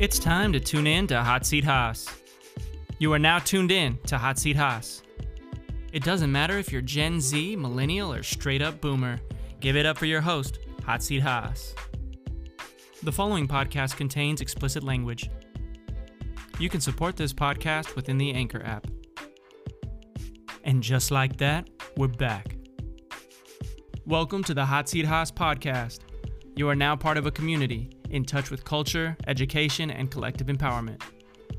It's time to tune in to Hot Seat Haas. You are now tuned in to Hot Seat Haas. It doesn't matter if you're Gen Z, Millennial, or straight up Boomer. Give it up for your host, Hot Seat Haas. The following podcast contains explicit language. You can support this podcast within the Anchor app. And just like that, we're back. Welcome to the Hot Seat Haas podcast. You are now part of a community in touch with culture, education, and collective empowerment.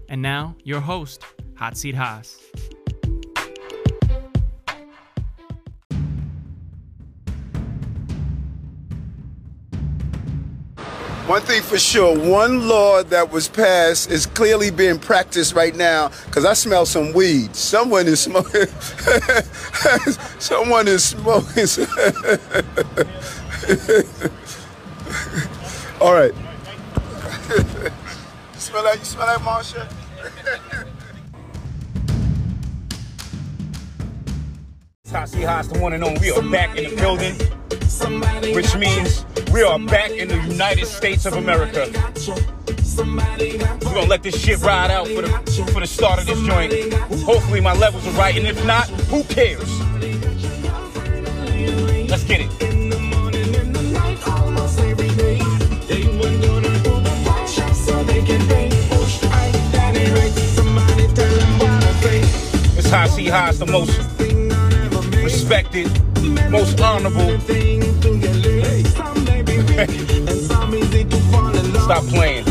And now, your host, Hot Seat Haas. One thing for sure, one law that was passed is clearly being practiced right now because I smell some weed. Someone is smoking. Someone is smoking. All right. you smell that? You smell that, Marsha? Tasi Haas, the one and only. We are back in the building, which means we are back in the United States of America. We're gonna let this shit ride out for the for the start of this joint. Hopefully my levels are right, and if not, who cares? Let's get it. It's Tasi Haas, the most respected, most honorable. Stop playing.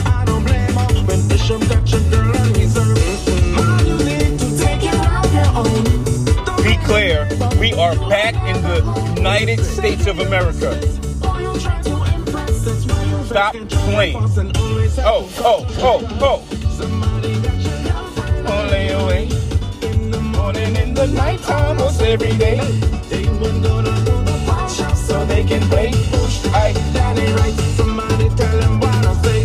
Be clear, we are back in the United States of America. Stop playing. Oh, oh, oh, oh. Only away. Morning in the nighttime was every day. They were gonna rule the pie shop so they can play. I Somebody tell them what I say.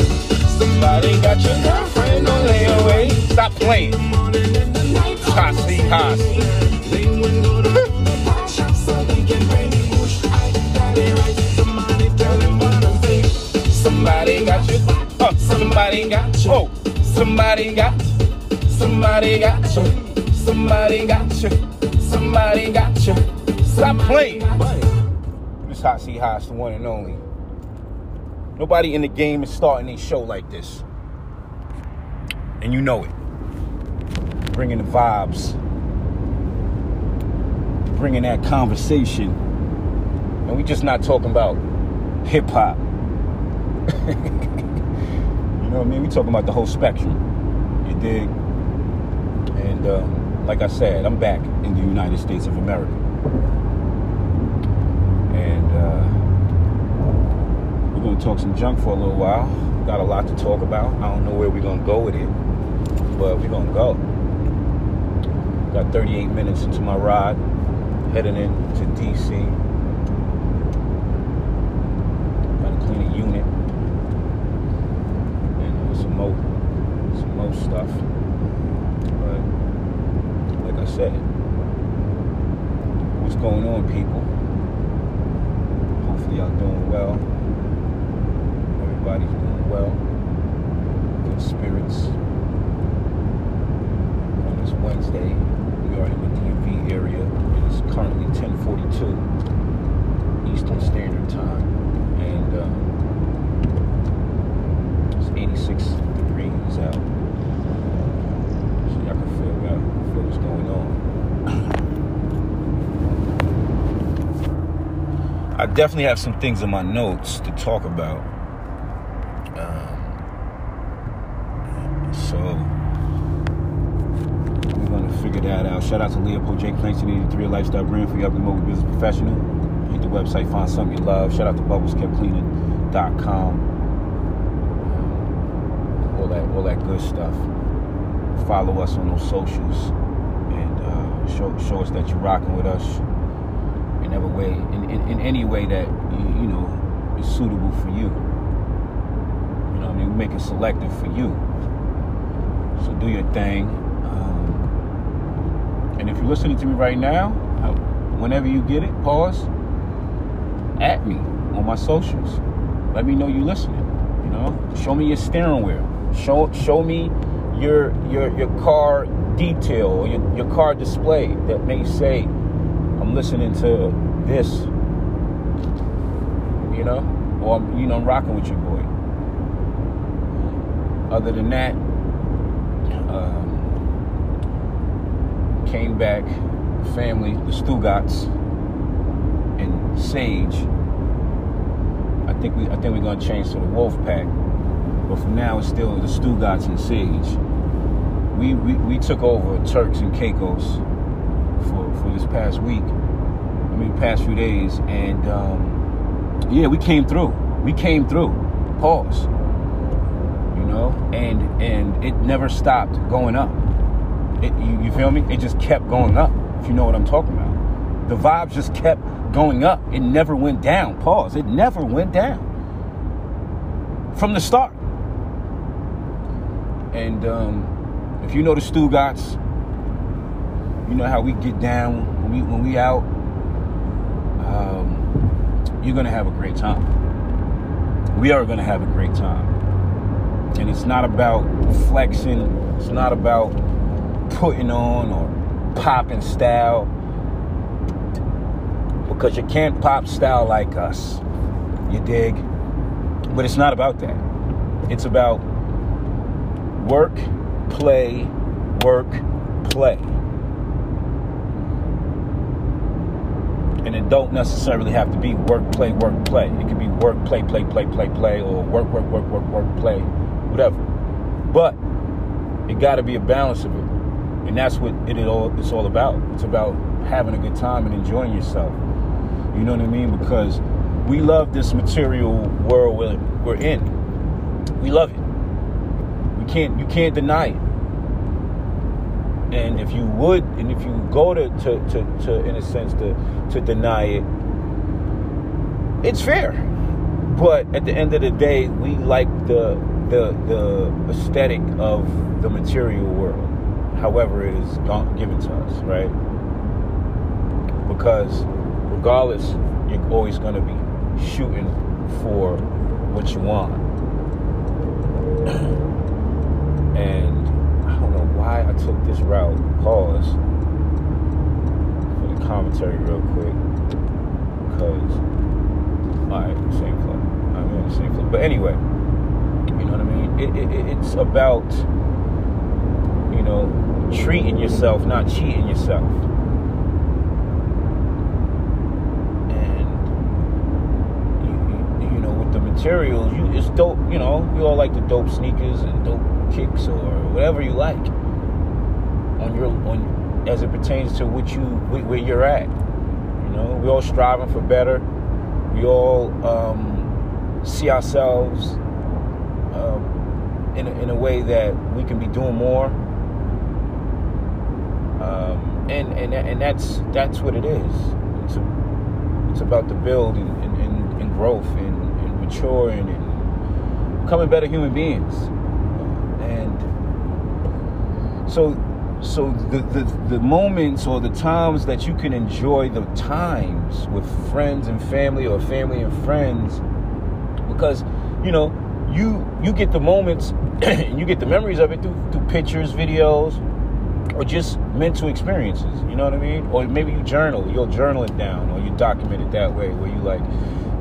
Somebody got your girlfriend on layaway. Stop playing. Tasi Haas. Somebody got you. Uh, somebody got you. Oh, somebody got. Somebody got you. Somebody got you. Somebody got you. Stop playing. This Hot Seat Haas, the one and only. Nobody in the game is starting a show like this. And you know it. Bringing the vibes. Bringing that conversation. And we just not talking about hip hop. you know what I mean? We talking about the whole spectrum. You dig? And um, like I said, I'm back in the United States of America. And uh, we're gonna talk some junk for a little while. Got a lot to talk about. I don't know where we're gonna go with it, but we're gonna go. Got 38 minutes into my ride, heading into DC. Gotta clean a unit and uh, some more, some more stuff. What's going on, people? Hopefully, y'all doing well. Everybody's doing well. Good spirits. On this Wednesday, we are in the DMV area. It is currently 10:42 Eastern Standard Time, and um, it's 86 degrees out. So y'all can feel, uh, feel what's going on. I definitely have some things in my notes to talk about. Um, so we're gonna figure that out. Shout out to Leopold J. Clancy, 83 a lifestyle brand for you up and mobile business professional. Hit the website, find something you love. Shout out to bubbleskeptcleaning.com. All that, all that good stuff. Follow us on those socials and uh, show show us that you're rocking with us in way, in, in, in any way that you, you know is suitable for you. You know, I mean, make it selective for you. So do your thing. Um, and if you're listening to me right now, uh, whenever you get it, pause. At me on my socials. Let me know you're listening. You know, show me your steering wheel. Show show me your your your car detail or your, your car display that may say I'm listening to this. You know? Or you know I'm rocking with your boy. Other than that, um, came back, family, the Stugotz and Sage. I think we I think we're gonna change to the Wolf Pack. But for now it's still the Stugotz and Sage. We, we we took over Turks and Caicos for, for this past week. I mean past few days and um, yeah, we came through. We came through. Pause. You know, and and it never stopped going up. It, you, you feel me? It just kept going up. If you know what I'm talking about, the vibes just kept going up. It never went down. Pause. It never went down from the start. And um, if you know the Stugotz, you know how we get down when we when we out. You're gonna have a great time. We are gonna have a great time, and it's not about flexing. It's not about putting on or popping style because you can't pop style like us. You dig? But it's not about that. It's about work, play, work, play. And it don't necessarily have to be work, play, work, play. It could be work, play, play, play, play, play, or work, work, work, work, work, play, whatever. But it got to be a balance of it, and that's what it all it's all about. It's about having a good time and enjoying yourself. You know what I mean? Because we love this material world we're, we're in. We love it. We can't you can't deny it. And if you would, and if you go to, to, to, to in a sense to to deny it, it's fair. But at the end of the day, we like the the the aesthetic of the material world, however it is given to us, right? Because regardless, you're always going to be shooting for what you want. and why I took this route. Pause for the commentary real quick. Because, alright, same flow. I'm in the same flow. But anyway, you know what I mean? It, it, it's about, you know, treating yourself, not cheating yourself. And, you, you know, with the materials, you it's dope. You know, you all like the dope sneakers and dope kicks or whatever you like your on as it pertains to what you where you're at. You know, we all striving for better. We all um, see ourselves um, in a, in a way that we can be doing more. Um, and and and that's that's what it is. It's a, it's about the build and, and, and growth and maturing and becoming better human beings. And so so the, the, the moments or the times that you can enjoy the times with friends and family or family and friends because you know you you get the moments and you get the memories of it through, through pictures videos or just mental experiences you know what i mean? Or maybe you journal you'll journal it down or you document it that way where you like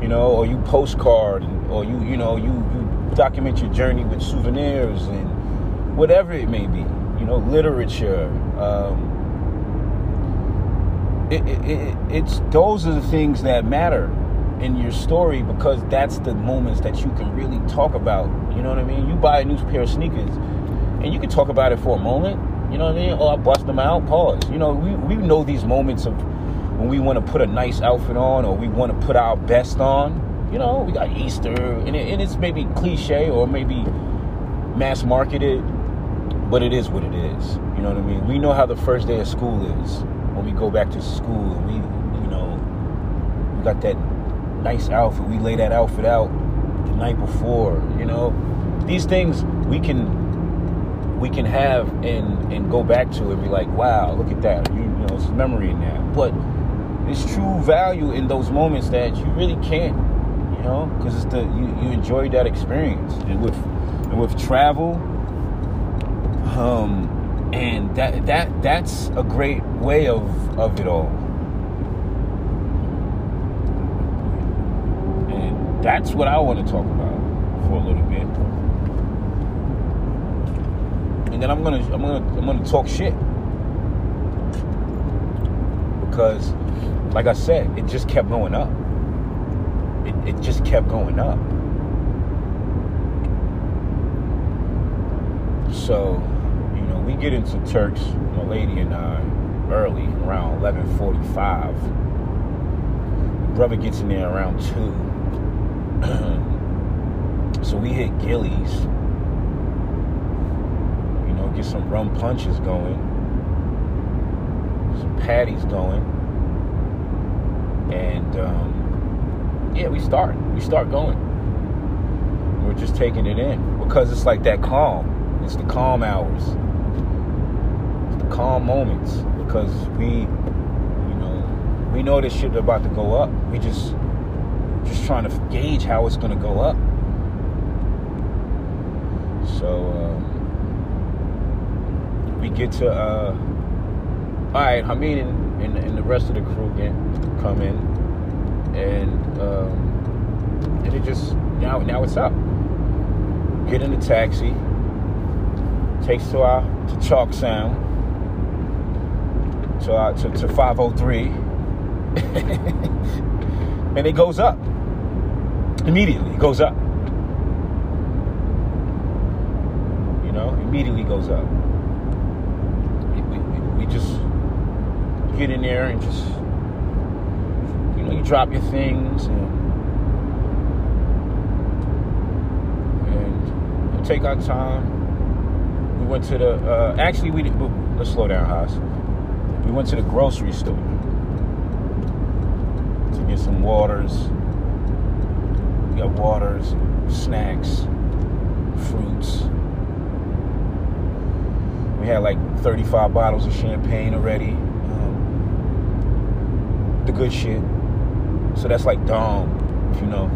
you know, or you postcard, or you, you know, you, you document your journey with souvenirs and whatever it may be, you know, literature. Um, it, it, it, it's those are the things that matter in your story because that's the moments that you can really talk about. You know what I mean? You buy a new pair of sneakers, and you can talk about it for a moment. You know what I mean? Or I bust them out, pause. You know, we, we know these moments of when we want to put a nice outfit on or we want to put our best on. You know, we got Easter, and, it, and it's maybe cliche or maybe mass marketed, but it is what it is. You know what I mean? We know how the first day of school is when we go back to school and we, you know, we got that nice outfit. We lay that outfit out the night before. You know, these things we can we can have and and go back to and be like, wow, look at that. You, you know, it's memory in that. But there's true value in those moments that you really can't, you know, because it's the you, you enjoy that experience, and with and with travel, um, and that that that's a great way of of it all. And that's what I want to talk about for a little bit. And then I'm gonna I'm gonna I'm gonna talk shit because, like I said, it just kept going up. It, it just kept going up. So, we get into Turks, my lady and I, early, around 11:45. Brother gets in there around two. so we hit Gilley's. You know, get some rum punches going some patties going, and um, yeah, we start. We start going. We're just taking it in because it's like that calm. It's the calm hours. Calm moments because we, you know, we know this shit about to go up. We just, just trying to gauge how it's gonna go up. So um, we get to. Uh, all right, Hamid and, and, and, the rest of the crew get come in, and um, and it just now now it's up. Get in the taxi, takes to our to Chalk Sound, to our to, to 503, and it goes up immediately. It goes up. You know, immediately goes up. We, we, we just get in there and just, you know, you drop your things and, and take our time. We went to the, uh, actually, we didn't, let's slow down, Haas. We went to the grocery store to get some waters. We got waters, snacks, fruits. We had like 35 bottles of champagne already um, the good shit. So that's like Dom, if you know.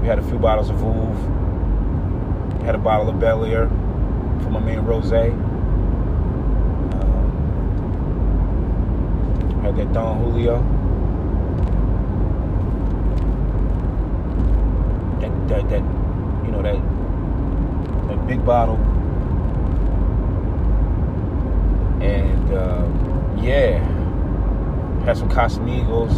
We had a few bottles of Vouv. Had a bottle of Belaire for my man Rose. That Don Julio. That that that you know that that big bottle. And uh, yeah had some Casamigos,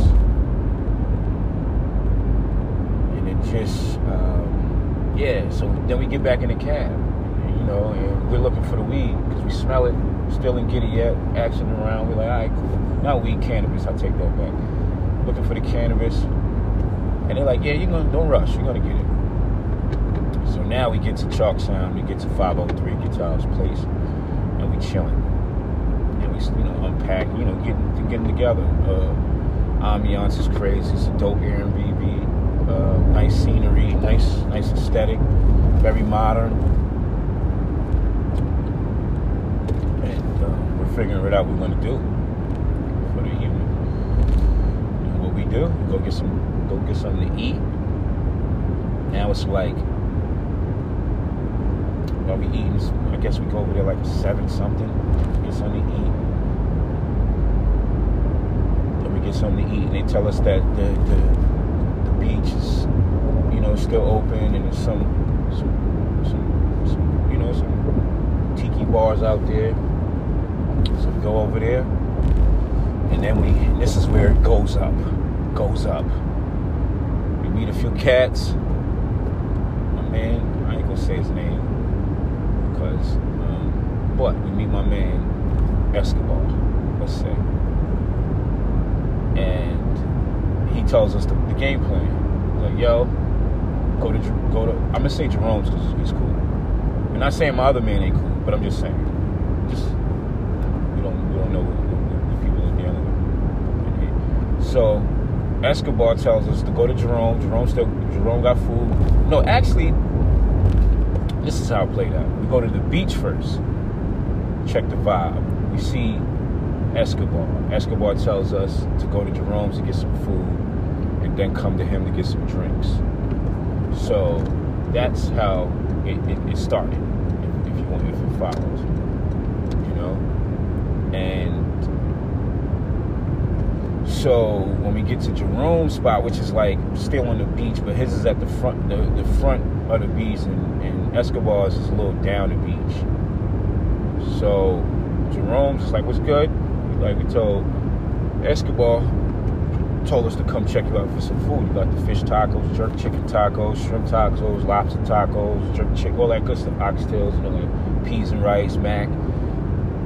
and it just, um, yeah. So then we get back in the cab, you know, and we're looking for the weed because we smell it. Still in Giddy yet, action around. We're like, all right, cool. Not weed, cannabis. I take that back. Looking for the cannabis, and they're like, yeah, you're gonna don't rush. You're gonna get it. So now we get to Chalk Sound. We get to 503 Guitars Place, and we chilling and we you know unpack, you know, getting getting together. Uh, ambiance is crazy. It's a dope Airbnb. Uh, nice scenery, nice nice aesthetic, very modern. And uh, we're figuring it out. We're gonna do for the evening. You know, what we do? Go get some go get something to eat. Now it's like are we eating? I guess we go over there like seven something, get something to eat Then we get something to eat, and they tell us that the the, the beach is, you know, still open, and there's some some, some, some you know some tiki bars out there. So we go over there, and then we. This is where it goes up, goes up. We meet a few cats. My man, I ain't gonna say his name, because, um, but we meet my man Escobar. Let's say and he tells us the, the game plan. He's like, yo, go to go to. I'm gonna say Jerome's because he's cool. And I'm not saying my other man ain't cool, but I'm just saying, just we don't we don't know the people are dealing with. So Escobar tells us to go to Jerome. Jerome still Jerome got food. No, actually, this is how it played out. We go to the beach first. Check the vibe. We see Escobar. Escobar tells us to go to Jerome's to get some food and then come to him to get some drinks. So that's how it, it, it started, if, if you want, if it follows, you know. And so when we get to Jerome's spot, which is like still on the beach, but his is at the front, the, the front of the beach, and, and Escobar's is a little down the beach. So Jerome's is like, "What's good?" Like we told Escobar, told us to come check you out for some food. You got the fish tacos, jerk chicken tacos, shrimp tacos, lobster tacos, jerk chicken, all that good stuff, oxtails, you know, like peas and rice, mac.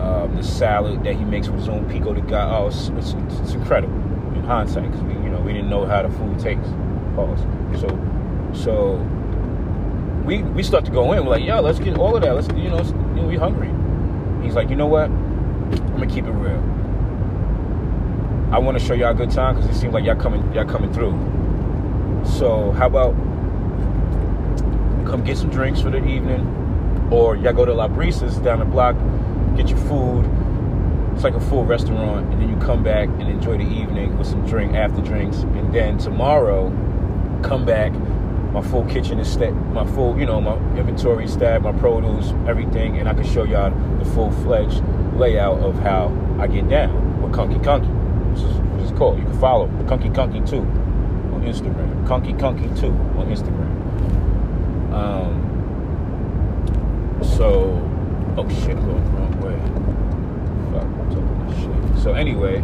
Um, the salad that he makes with his own pico de gallo. Oh, it's, it's, it's incredible in hindsight because we, you know, we didn't know how the food tastes. Pause. So, so we we start to go in. We're like, yo, let's get all of that. Let's, you know, you know we hungry. He's like, you know what? I'm gonna keep it real. I want to show y'all a good time because it seems like y'all coming, y'all coming through. So how about come get some drinks for the evening, or y'all go to Las Brisas down the block, get your food. It's like a full restaurant, and then you come back and enjoy the evening with some drink after drinks, and then tomorrow, come back. My full kitchen is set, my full, you know, my inventory stacked, my produce, everything, and I can show y'all the full fledged layout of how I get down with Kunky Kunky. This is called. You can follow Kunky Kunky 2 on Instagram. Kunky Kunky 2 on Instagram. Um, so, oh shit, I'm going wrong way. Fuck, I'm talking this shit. So anyway,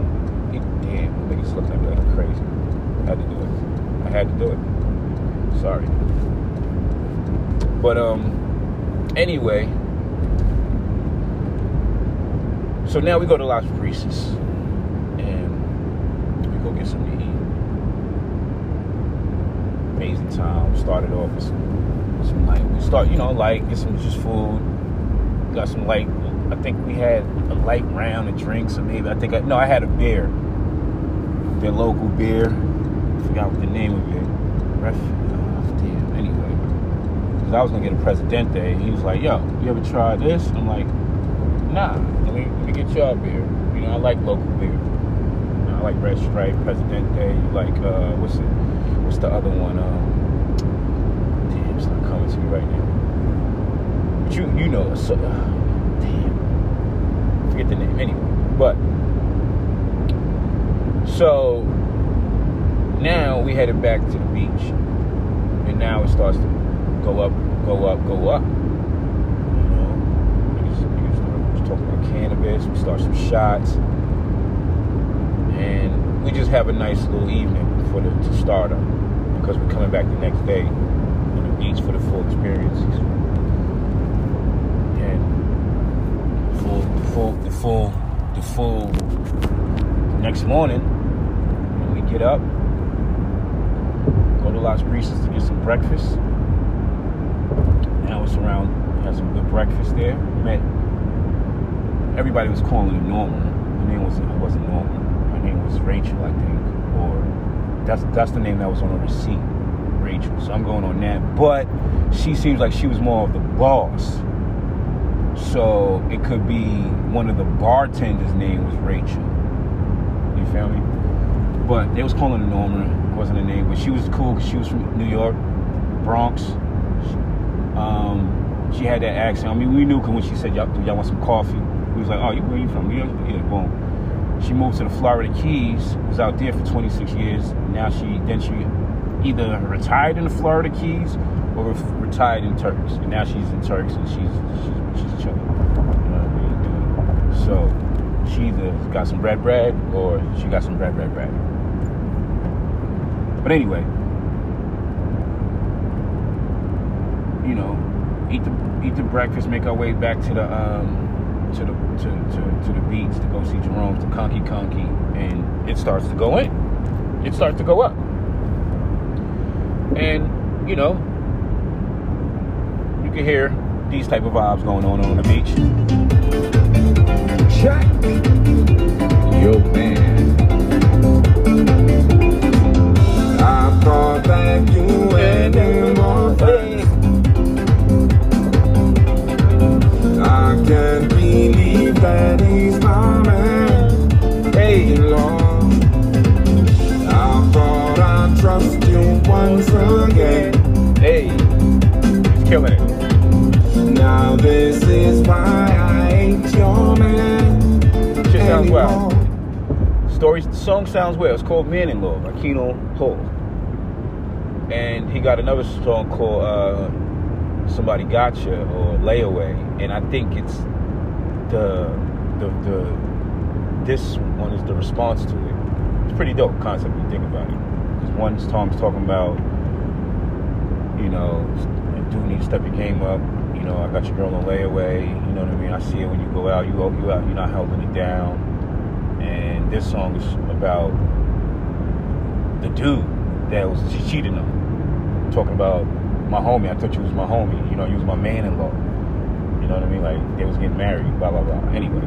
he, damn, niggas looking at me like I'm crazy. I had to do it. I had to do it. Sorry. But um, anyway. So now we go to Las Brisas and we go get something to eat. Amazing time. Started off with some, some light. We start, you know, light, get some just food. Got some light. I think we had a light round of drinks, or maybe I think I no, I had a beer. the local beer. I forgot what the name of it. Ref, oh, damn. Anyway, because I was gonna get a Presidente. He was like, "Yo, you ever tried this?" I'm like, "Nah." Let me let me get y'all beer. You know, I like local beer. You know, I like Red Stripe, Presidente. You like uh, what's it? What's the other one? Um, damn, it's not coming to me right now. But you you know, so, uh, forget the name anyway. But so now we headed back to the beach, and now it starts to go up, go up, go up. You know, start talking about cannabis. We start some shots, and we just have a nice little evening for the to start up because we're coming back the next day on the beach for the full experience. And full, the full, the full, next morning, when we get up, go to Las Brisas to get some breakfast. Now it's around, had some good breakfast there. Met, everybody was calling her Norma. Her name wasn't, it wasn't Norma. Her name was Rachel, I think. Or that's that's the name that was on the receipt, Rachel. So I'm going on that. But she seems like she was more of the boss. So it could be one of the bartenders' name was Rachel. You feel me? But they was calling her Norma. Wasn't her name, but she was cool because she was from New York, Bronx. Um, she had that accent. I mean, we knew 'cause when she said, "Y'all, do y'all want some coffee?" We was like, "Oh, where you from?" New York. Yeah, boom. She moved to the Florida Keys. Was out there for 26 years. Now she then she either retired in the Florida Keys or retired in Turks, and now she's in Turks and she's she's she's chilling. You know I mean? So she either got some bread bread or she got some bread bread bread. But anyway, you know, eat the eat the breakfast, make our way back to the um to the to, to, to the beach to go see Jerome to Conky Conky, and it starts to go in. It starts to go up. And, you know, you can hear these type of vibes going on on the beach. Check your I can't believe that he's my man. Hey, Lord. I thought I trust you once again. Hey, he's killing it. This is why I ain't your man. Shit sounds anymore. well. Story song sounds well. It's called Man in Law by Keno Hall. And he got another song called uh, Somebody Gotcha or Layaway. And I think it's the the the this one is the response to it. It's pretty dope concept when you think about it. Because one song's talking about, you know, dude need to step your game up. You know, I got your girl on layaway. You know what I mean? I see it when you go out. You you out. You're not holding it down. And this song is about the dude that was cheating on. Talking about my homie. I thought you was my homie. You know, you was my man-in-law. You know what I mean? Like they was getting married. Blah blah blah. Anyway,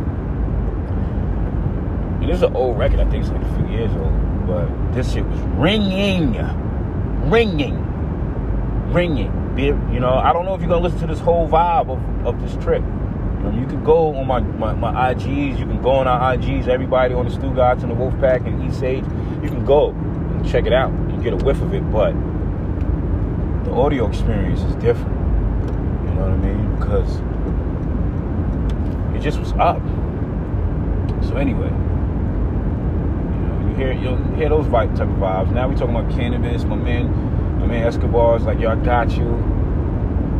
and this is an old record. I think it's like a few years old. But this shit was ringing, ringing, ringing. Be- You know, I don't know if you're gonna listen to this whole vibe of, of this trip. You can go on my, my, my IGs. You can go on our IGs. Everybody on the Stugotz and the Wolfpack and East Sage. You can go and check it out. You get a whiff of it, but the audio experience is different. You know what I mean? Because it just was up. So anyway, you know, you hear you hear those type of vibes. Now we talking about cannabis. My man, my man Escobar's like, yo, I got you.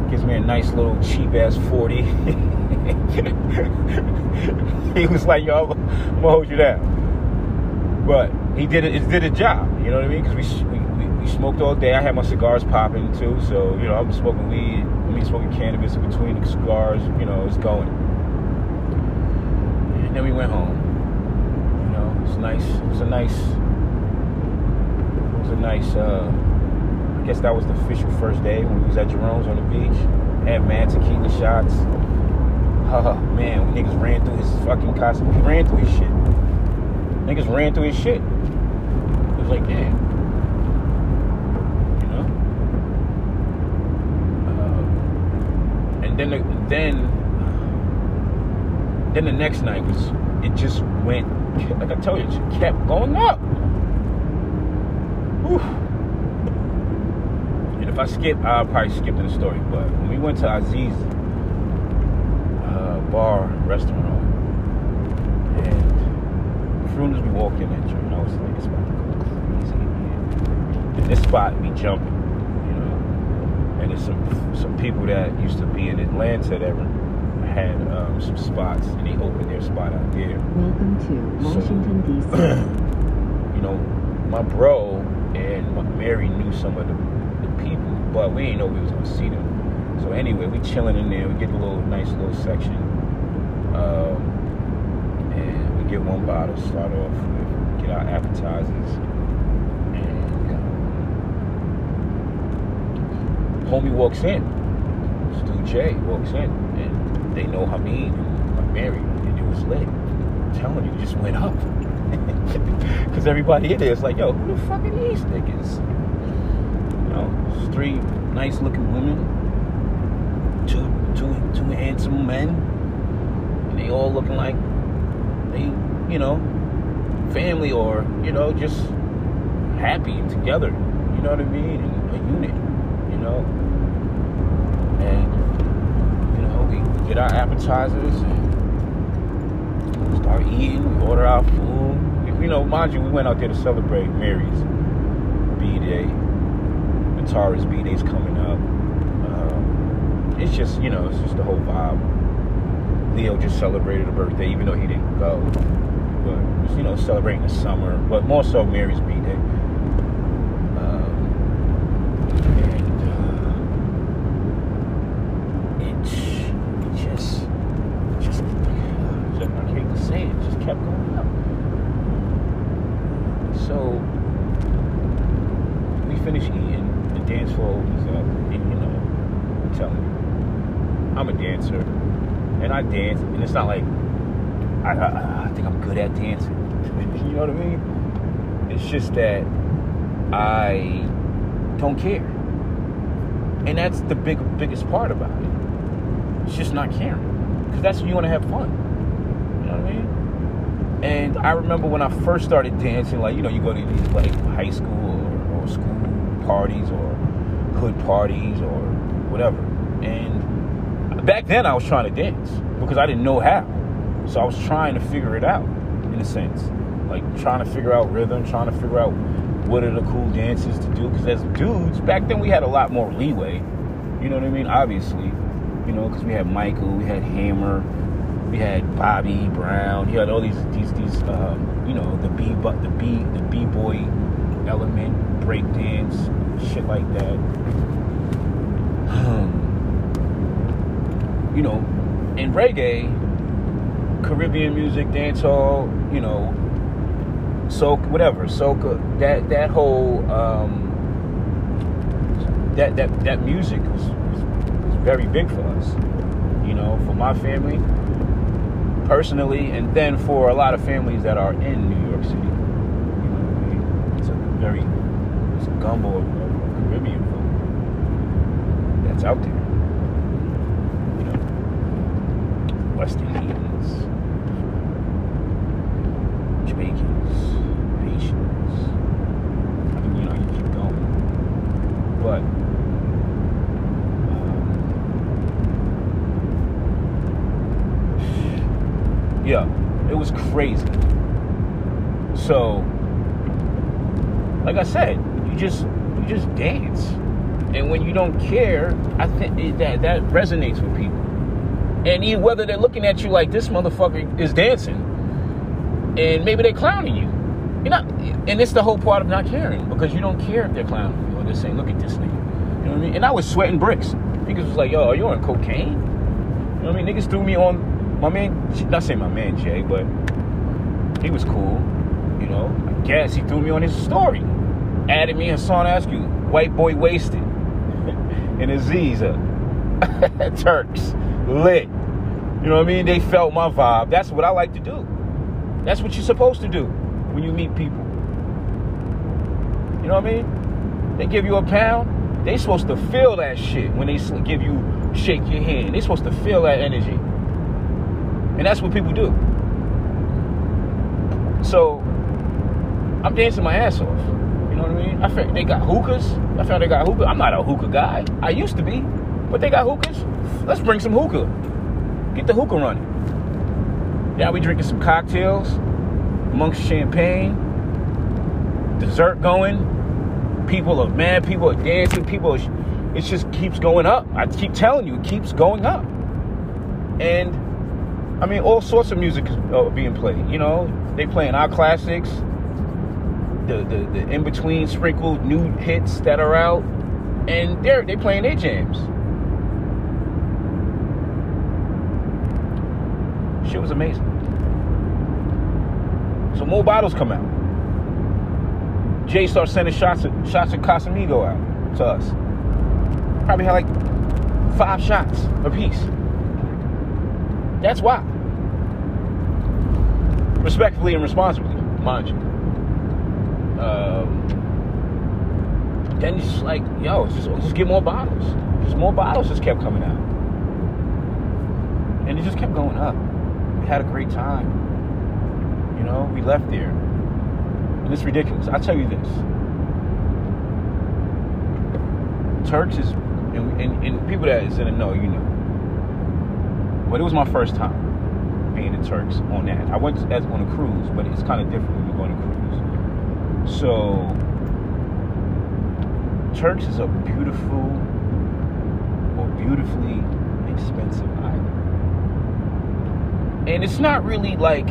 Gives me a nice little cheap ass forty. he was like, yo, I'm, I'm gonna hold you down. But he did it. It did a job. You know what I mean? Because we, we, we smoked all day. I had my cigars popping too. So you know, I'm smoking weed. I mean, smoking cannabis in between the cigars. You know, it's going. And then we went home. You know, it's nice. It was a nice. It was a nice. uh guess that was the official first day when we was at Jerome's on the beach. Had mad tequila shots. Oh man, we niggas ran through his fucking costume. He ran through his shit. Niggas ran through his shit. It was like, damn. You know? Uh, and then, the, then, then the next night was, it just went, like I told you, it kept going up. Whew. And if I skip, I'll probably skip in the story. But when we went to Aziz uh, bar, restaurant, and as soon as we walked in that joint, I was like, it's about to go crazy in here. And this spot be jumping, you know. And there's some some people that used to be in Atlanta that had um, some spots, and they opened their spot out there. Welcome to So- Washington, D.C. you know, my bro and my Mary knew some of the, but we didn't know we was gonna see them. So anyway, we chilling in there. We get a little nice little section, um, and we get one bottle. Start off with get our appetizers, and um, homie walks in. Stu J walks in, and they know Hamid and my Mary, and it was lit. I'm telling you, it just went up. Because everybody in there is like, yo, who the fuck are these niggas? Three nice looking women, two two two handsome men, and they all looking like they, you know, family or, you know, just happy and together. You know what I mean? And a unit, you know. And, you know, we, we get our appetizers and start eating, we order our food. You know, mind you, we went out there to celebrate Mary's B Day. Natara's B Day's coming up. Um, it's just, you know, it's just the whole vibe. Leo just celebrated a birthday, even though he didn't go. But, you know, celebrating the summer, but more so Mary's B Day. Um, and uh, it, it just, just, just, I hate to say it, it just kept going up. So we finish up, and you know, I'm telling you, I'm a dancer, and I dance, and it's not like I, I, I think I'm good at dancing. you know what I mean? It's just that I don't care, and that's the big biggest part about it. It's just not caring, because that's when you want to have fun. You know what I mean? And I remember when I first started dancing, like, you know, you go to these like high school or, or school parties or hood parties or whatever. And back then I was trying to dance because I didn't know how. So I was trying to figure it out in a sense. Like trying to figure out rhythm, trying to figure out what are the cool dances to do. Because as dudes, back then we had a lot more leeway. You know what I mean? Obviously, you know, because we had Michael, we had Hammer, we had Bobby Brown. You had all these these these um, you know the b but the b the b boy element, break dance, shit like that. Um, you know, in reggae, Caribbean music, dancehall, you know, soca, whatever, soca, that that whole um, that that that music was, very big for us. You know, for my family, personally, and then for a lot of families that are in New York City. You know, it's a very it's a gumbo of, of Caribbean folk that's out there. You know, West Indians, Jamaicans, Haitians. I mean, you know, you keep going, but. um, Yeah, it was crazy. So, like I said, you just you just dance, and when you don't care, I think that that resonates with people. And even whether they're looking at you like this motherfucker is dancing, and maybe they're clowning you, you're not. And it's the whole part of not caring because you don't care if they're clowning you or they're saying, "Look at this nigga," you know what I mean? And I was sweating bricks. Niggas was like, "Yo, are you on cocaine?" You know what I mean? Niggas threw me on my man, not saying my man Jay, but he was cool. You know, I guess he threw me on his story. Added me and Hassan Askew, white boy wasted. And Aziza, Turks, lit. You know what I mean? They felt my vibe. That's what I like to do. That's what you're supposed to do when you meet people. You know what I mean? They give you a pound. They supposed to feel that shit when they give you shake your hand. They supposed to feel that energy. And that's what people do. So I'm dancing my ass off. You know what I mean? I found they got hookahs. I found they got hookah. I'm not a hookah guy. I used to be, but they got hookahs. Let's bring some hookah. Get the hookah running. Now we drinking some cocktails, amongst champagne, dessert going. People are mad. People are dancing. People, are, it just keeps going up. I keep telling you, it keeps going up. And I mean, all sorts of music is uh, being played. You know, they playing our classics, the the, the in between sprinkled new hits that are out, and they're they playing their jams. Shit was amazing. So more bottles come out. Jay starts sending shots of shots of Casamigo out to us. Probably had like five shots a piece. That's why. Respectfully and responsibly, mind you. Um, then it's just like, yo, just, just get more bottles. Just more bottles just kept coming out. And it just kept going up. We had a great time. You know, we left there. And it's ridiculous. I tell you this. Turks is, and, and, and people that is in the know, you know. But it was my first time being in Turks on that. I went as on a cruise, but it's kind of different when you go on a cruise. So Turks is a beautiful or beautifully expensive island. And it's not really like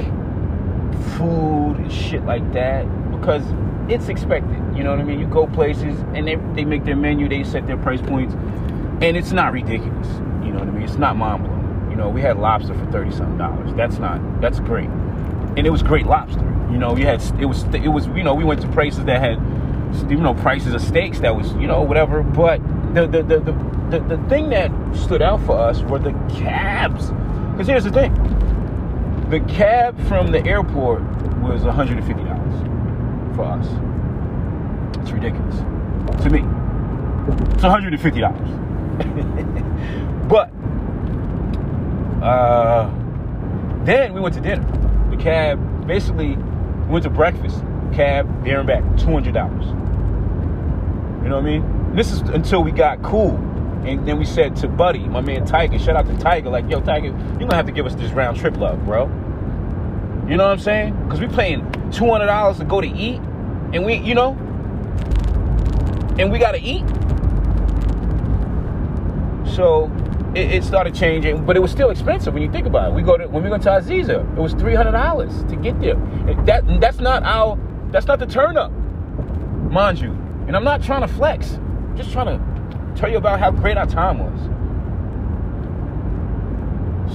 food and shit like that because it's expected. You know what I mean? You go places and they, they make their menu, they set their price points, and it's not ridiculous. You know what I mean? It's not mind blowing. You know, we had lobster for thirty something dollars. That's not that's great, and it was great lobster. You know, you had it was it was you know we went to places that had you know prices of steaks that was you know whatever. But the the the the, the, the thing that stood out for us were the cabs. Because here's the thing, the cab from the airport was one hundred and fifty dollars for us. It's ridiculous to me. It's one hundred and fifty dollars. but uh, then we went to dinner. The cab basically went to breakfast. Cab there and back, two hundred dollars. You know what I mean? This is until we got cool And then we said to Buddy, my man Tiger, shout out to Tiger, like, yo, Tiger, you're gonna have to give us this round trip love, bro. You know what I'm saying? Because we paying $200 to go to eat, and we, you know, and we gotta eat. So it, it started changing, but it was still expensive when you think about it. We go to when we go to Aziza, it was three hundred dollars to get there. That that's not our that's not the turn up, mind you. And I'm not trying to flex, I'm just trying to tell you about how great our time was.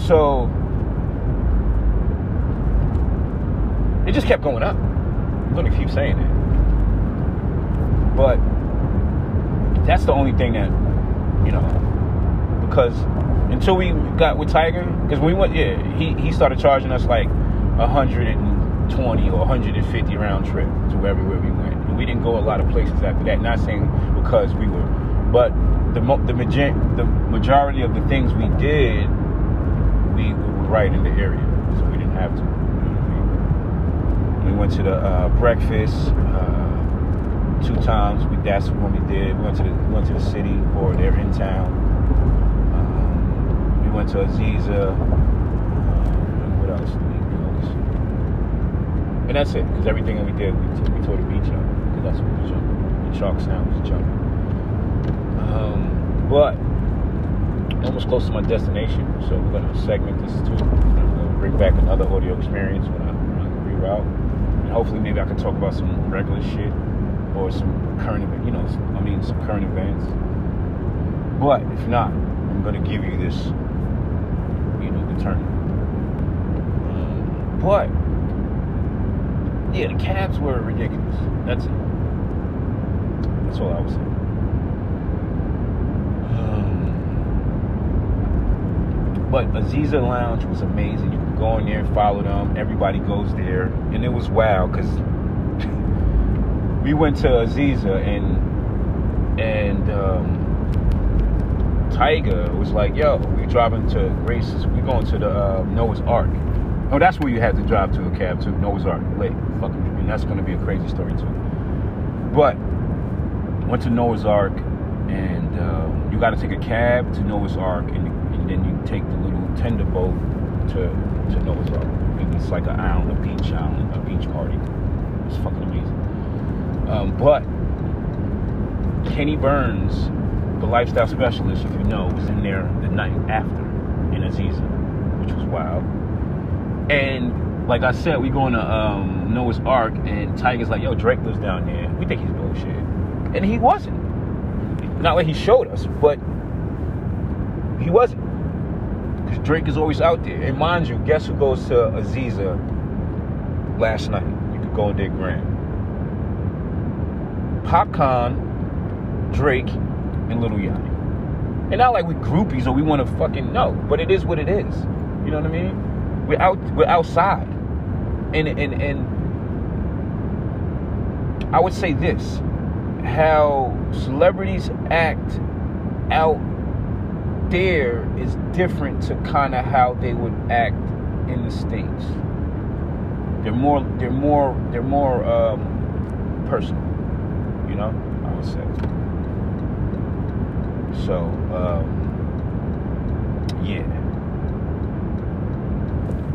So it just kept going up. I'm gonna keep saying it, but that's the only thing that you know because until we got with Tiger, because we went, yeah, he he started charging us like 120 or 150 round trip to everywhere we went, and we didn't go a lot of places after that. Not saying because we were, but the the the majority of the things we did, we, we were right in the area, so we didn't have to. We went to the uh, breakfast. Uh, two times. We that's when we did. We went to the we went to the city or they're in town. We went to Aziza. Um, what else? And that's it. Because everything that we did, we, t- we tore the beach up. Because that's what was jumping. The chalk sound was jumping. Um, but almost close to my destination, so we're gonna segment this too. I'm gonna bring back another audio experience when I, when I reroute. And hopefully, maybe I can talk about some regular shit or some current event, you know, I mean, some current events. But if not, I'm gonna give you this, turn. Um, but yeah, the cabs were ridiculous. That's it. That's all I was saying. Um, but Aziza Lounge was amazing. You could go in there and follow them. Everybody goes there, and it was wild because we went to Aziza and and um, Tiger was like, "Yo, we driving to Grace's. We're going to the uh, Noah's Ark. Oh, that's where you had to drive to a cab to Noah's Ark Lake. Fucking, and that's going to be a crazy story too. But went to Noah's Ark, and um, you got to take a cab to Noah's Ark, and, and then you take the little tender boat to to Noah's Ark. And it's like an island, a beach island, a beach party. It's fucking amazing. Um, but Kenny Burns, the lifestyle specialist, if you know, was in there the night after in Aziza, which was wild. And like I said, we going to um, Noah's Ark, and Tiger's like, "Yo, Drake lives down there. We think he's bullshit," and he wasn't. Not like he showed us, but he wasn't. Because Drake is always out there. And mind you, guess who goes to Aziza last night? You could go and dig Graham. Drake, and Lil Yachty. And not like we groupies or we want to fucking know, but it is what it is. You know what I mean? We're out. We're outside, and and and I would say this: how celebrities act out there is different to kind of how they would act in the states. They're more. They're more. They're more um, personal. You know, I would say. So, um, yeah.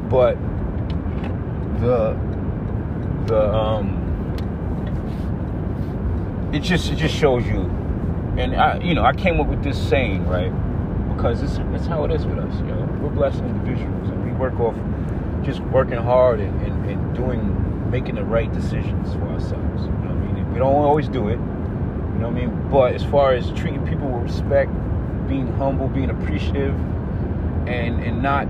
But the the um it just it just shows you and I you know, I came up with this saying, right? Because it's that's how it is with us, you know. We're blessed individuals and we work off just working hard and, and, and doing making the right decisions for ourselves. You know what I mean? We don't always do it. You know what I mean? But as far as treating people with respect, being humble, being appreciative, and and not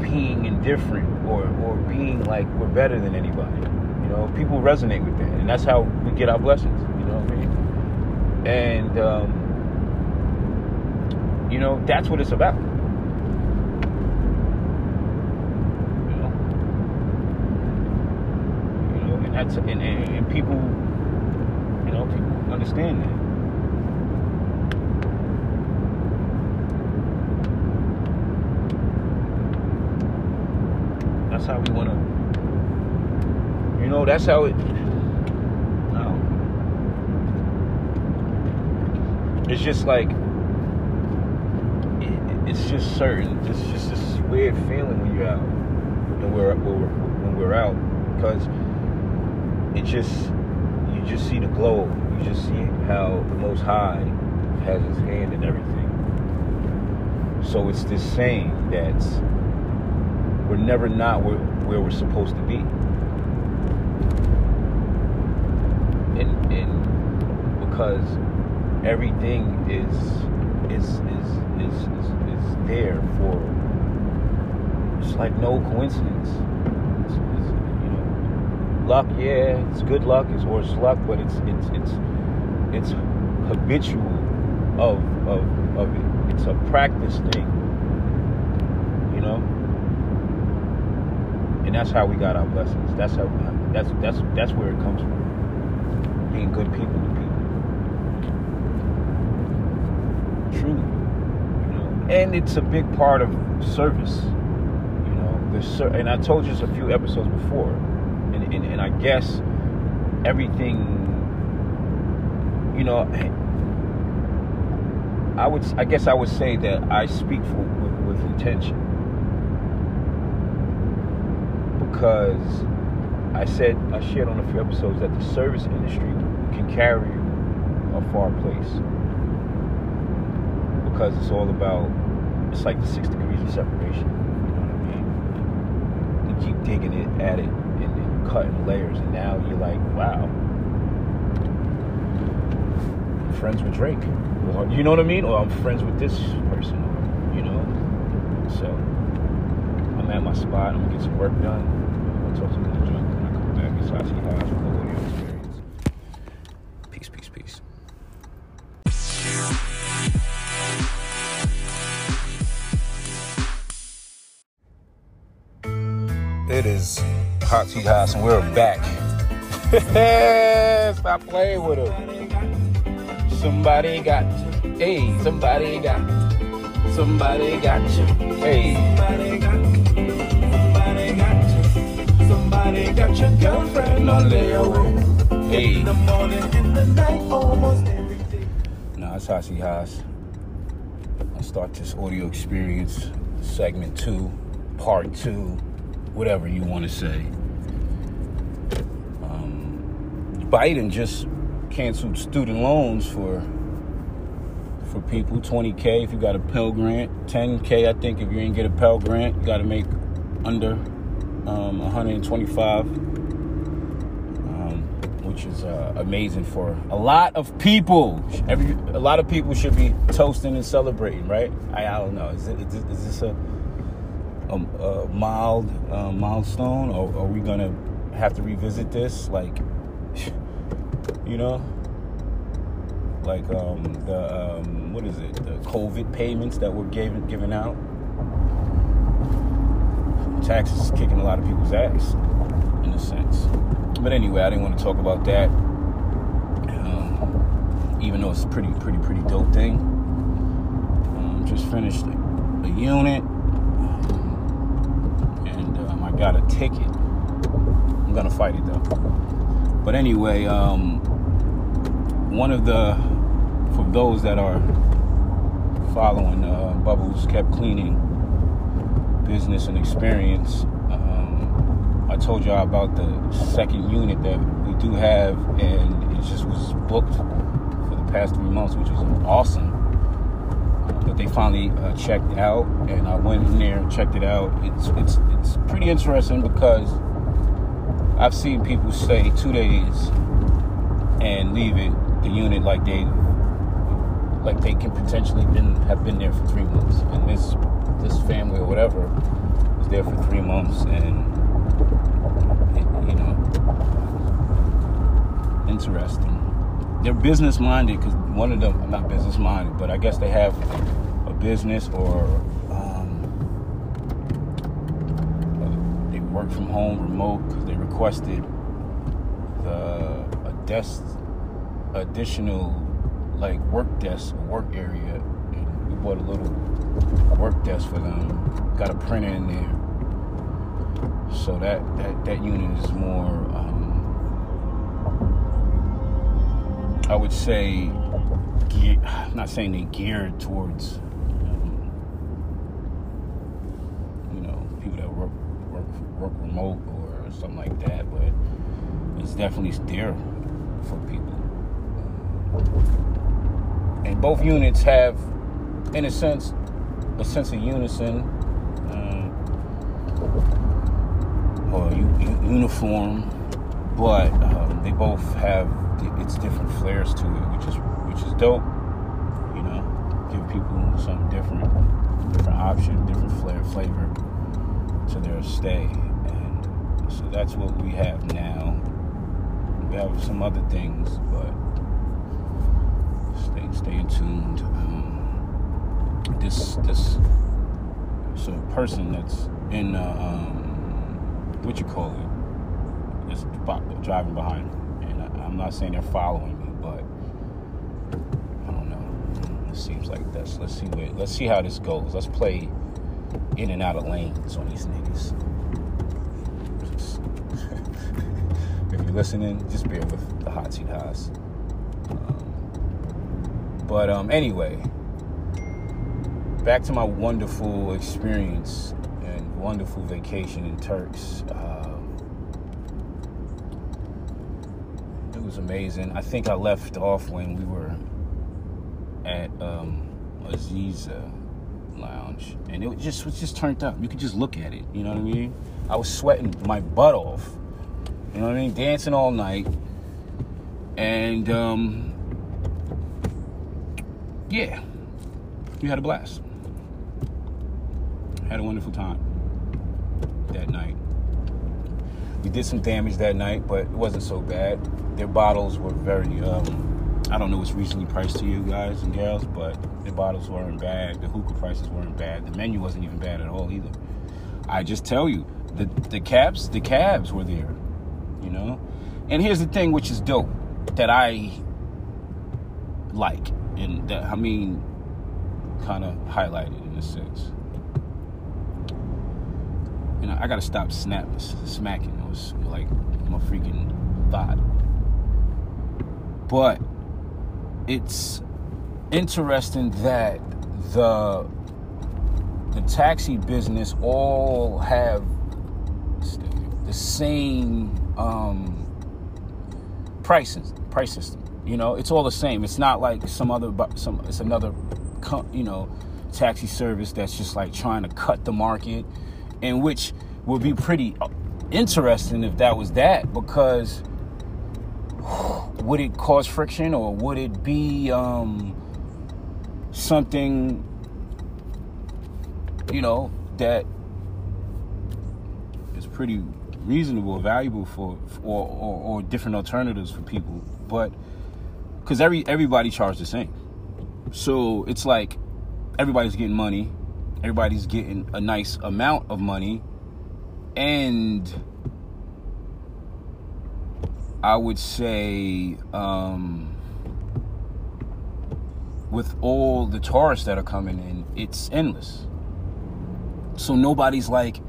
being indifferent or or being like we're better than anybody. You know, people resonate with that, and that's how we get our blessings. You know what I mean? And um, you know, that's what it's about. You know, you know, and that's and, and, and people, people understand that. That's how we want to. You know, that's how it. No. it's just like it, it's just certain. It's just this weird feeling when you're out, and we're we're, when we're out, because it just you just see the glow. You just see how the Most High has His hand in everything. So it's this saying that we're never not where, where we're supposed to be. And, and because everything is is is is is, is there for it's like no coincidence. It's, it's, luck, yeah, it's good luck, it's or it's luck, but it's it's it's it's habitual of of of it. It's a practice thing. You know? And that's how we got our blessings. That's how that's that's that's where it comes from. Being good people to people. Truly. You know. And it's a big part of service. You know, the ser- and I told you this a few episodes before. And and, I guess everything you know I would, I guess, I would say that I speak for, with, with intention because I said I shared on a few episodes that the service industry can carry you a far place because it's all about it's like the six degrees of separation. You know what I mean? You keep digging it at it cutting layers, and now you're like, wow, I'm friends with Drake. You know what I mean? Or I'm friends with this person. Or, you know? So I'm at my spot. I'm gonna get some work done. I'm gonna talk to the junk when I come back. It's House with the Hot House and we're back. Stop playing with him. Somebody got you. Hey, somebody got you. Somebody got you. Hey. Somebody got somebody got you. Somebody got your girlfriend on layaway. Hey. In the morning, in the night, almost every day. Nah, it's Hot Seat Haas. I'll start this audio experience, segment two, part two, whatever you want to say. Um, Biden just canceled student loans for for people, 20k if you got a Pell Grant, 10k I think if you ain't get a Pell Grant, you got to make under um, 125 um, which is uh, amazing for a lot of people. Every a lot of people should be toasting and celebrating, right? I, I don't know. Is, it, is, this- is this a, a, a mild uh, milestone, or are we gonna have to revisit this? Like, you know, like um, the um, what is it? The COVID payments that were given given out. Taxes kicking a lot of people's ass, in a sense. But anyway, I didn't want to talk about that. Um, even though it's a pretty, pretty, pretty dope thing. Um, just finished a, a unit, and um, I got a ticket. I'm gonna fight it though. But anyway, um, one of the for those that are following uh, Bubbles kept cleaning business and experience. Um, I told y'all about the second unit that we do have, and it just was booked for the past three months, which was awesome. But they finally uh, checked out, and I went in there and checked it out. It's it's it's pretty interesting because I've seen people stay two days and leave it the unit like they like they can potentially been have been there for three months, and this this family or whatever was there for three months, and it, you know, interesting. They're business minded because one of them not business minded, but I guess they have a business or um, they work from home remote because requested the a desk additional like work desk work area and we bought a little work desk for them. Got a printer in there. So that that, that unit is more um, i would say I'm not saying they geared towards, um, you know, people that work work work remote or something like that, but it's definitely there for people. And both units have, in a sense, a sense of unison um, or u- uniform, but um, they both have its different flares to it, which is which is dope. You know, give people something different, different option, different flair, flavor to their stay, that's what we have now. We have some other things, but stay stay tuned. Um, this this so person that's in uh, um, what you call it is driving behind me, and I, I'm not saying they're following me, but I don't know. It seems like that's. Let's see where. Let's see how this goes. Let's play in and out of lanes on these niggas. Just- if you're listening, just bear with the Hot Seat Haas. Um, but um, anyway, back to my wonderful experience and wonderful vacation in Turks. Um, it was amazing. I think I left off when we were at um, Aziza Lounge, and it just was just turned up. You could just look at it. You know what I mean? I was sweating my butt off. You know what I mean? Dancing all night, and um, yeah, we had a blast. Had a wonderful time that night. We did some damage that night, but it wasn't so bad. Their bottles were very, um, I don't know what's recently priced to you guys and gals, but the bottles weren't bad. The hookah prices weren't bad. The menu wasn't even bad at all either. I just tell you, the the cabs, the cabs were there, you know. And here's the thing, which is dope, that I like, and that I mean, kind of highlighted in a sense. You know, I gotta stop snap smacking. It was like my freaking thought. But it's interesting that the the taxi business all have the same um, prices price system. You know, it's all the same. It's not like some other some it's another you know taxi service that's just like trying to cut the market, and which would be pretty uh, interesting if that was that because would it cause friction or would it be um, something you know that is pretty reasonable, valuable for, or, or, or different alternatives for people. But because every everybody charges the same, so it's like everybody's getting money, everybody's getting a nice amount of money, and I would say um, with all the tourists that are coming in, it's endless. So nobody's like,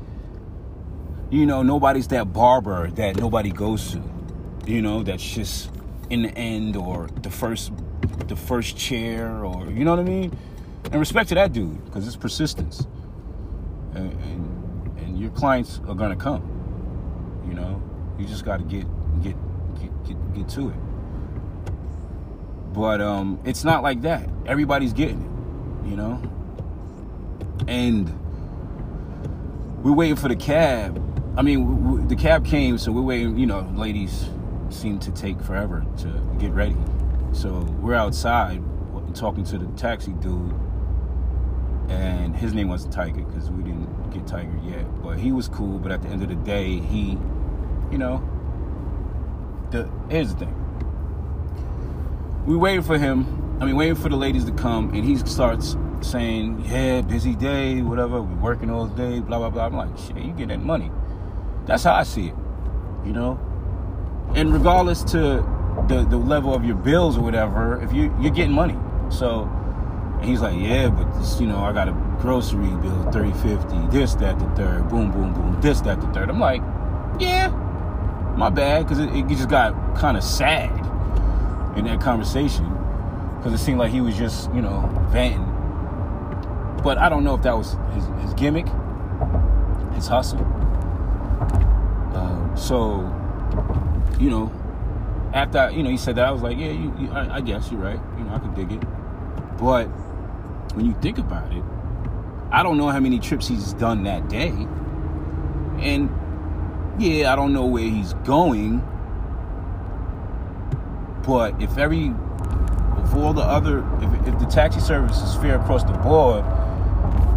you know, nobody's that barber that nobody goes to, you know, that's just in the end or the first, the first chair or you know what I mean. And respect to that dude because it's persistence, and, and and your clients are gonna come. You know, you just got to get get get get get to it. But um, it's not like that. Everybody's getting it, you know. And we're waiting for the cab. I mean, the cab came, so we're waiting. You know, ladies seem to take forever to get ready. So we're outside talking to the taxi dude, and his name wasn't Tiger because we didn't get Tiger yet. But he was cool. But at the end of the day, he, you know, the here's the thing. We waited for him. I mean, waiting for the ladies to come, and he starts saying, "Yeah, busy day, whatever. We're working all day, blah blah blah." I'm like, "Shit, you get that money?" That's how I see it, you know. And regardless to the the level of your bills or whatever, if you you're getting money, so he's like, "Yeah, but this, you know, I got a grocery bill, three fifty, this, that, the third, boom, boom, boom, this, that, the third. I'm like, "Yeah, my bad," because it, it just got kind of sad in that conversation. because it seemed like he was just, you know, venting. But I don't know if that was his, his gimmick, his hustle. So, you know, after I, you know he said that, I was like, yeah, you, you, I, I guess you're right. You know, I could dig it. But when you think about it, I don't know how many trips he's done that day, and yeah, I don't know where he's going. But if every, if all the other, if, if the taxi service is fair across the board,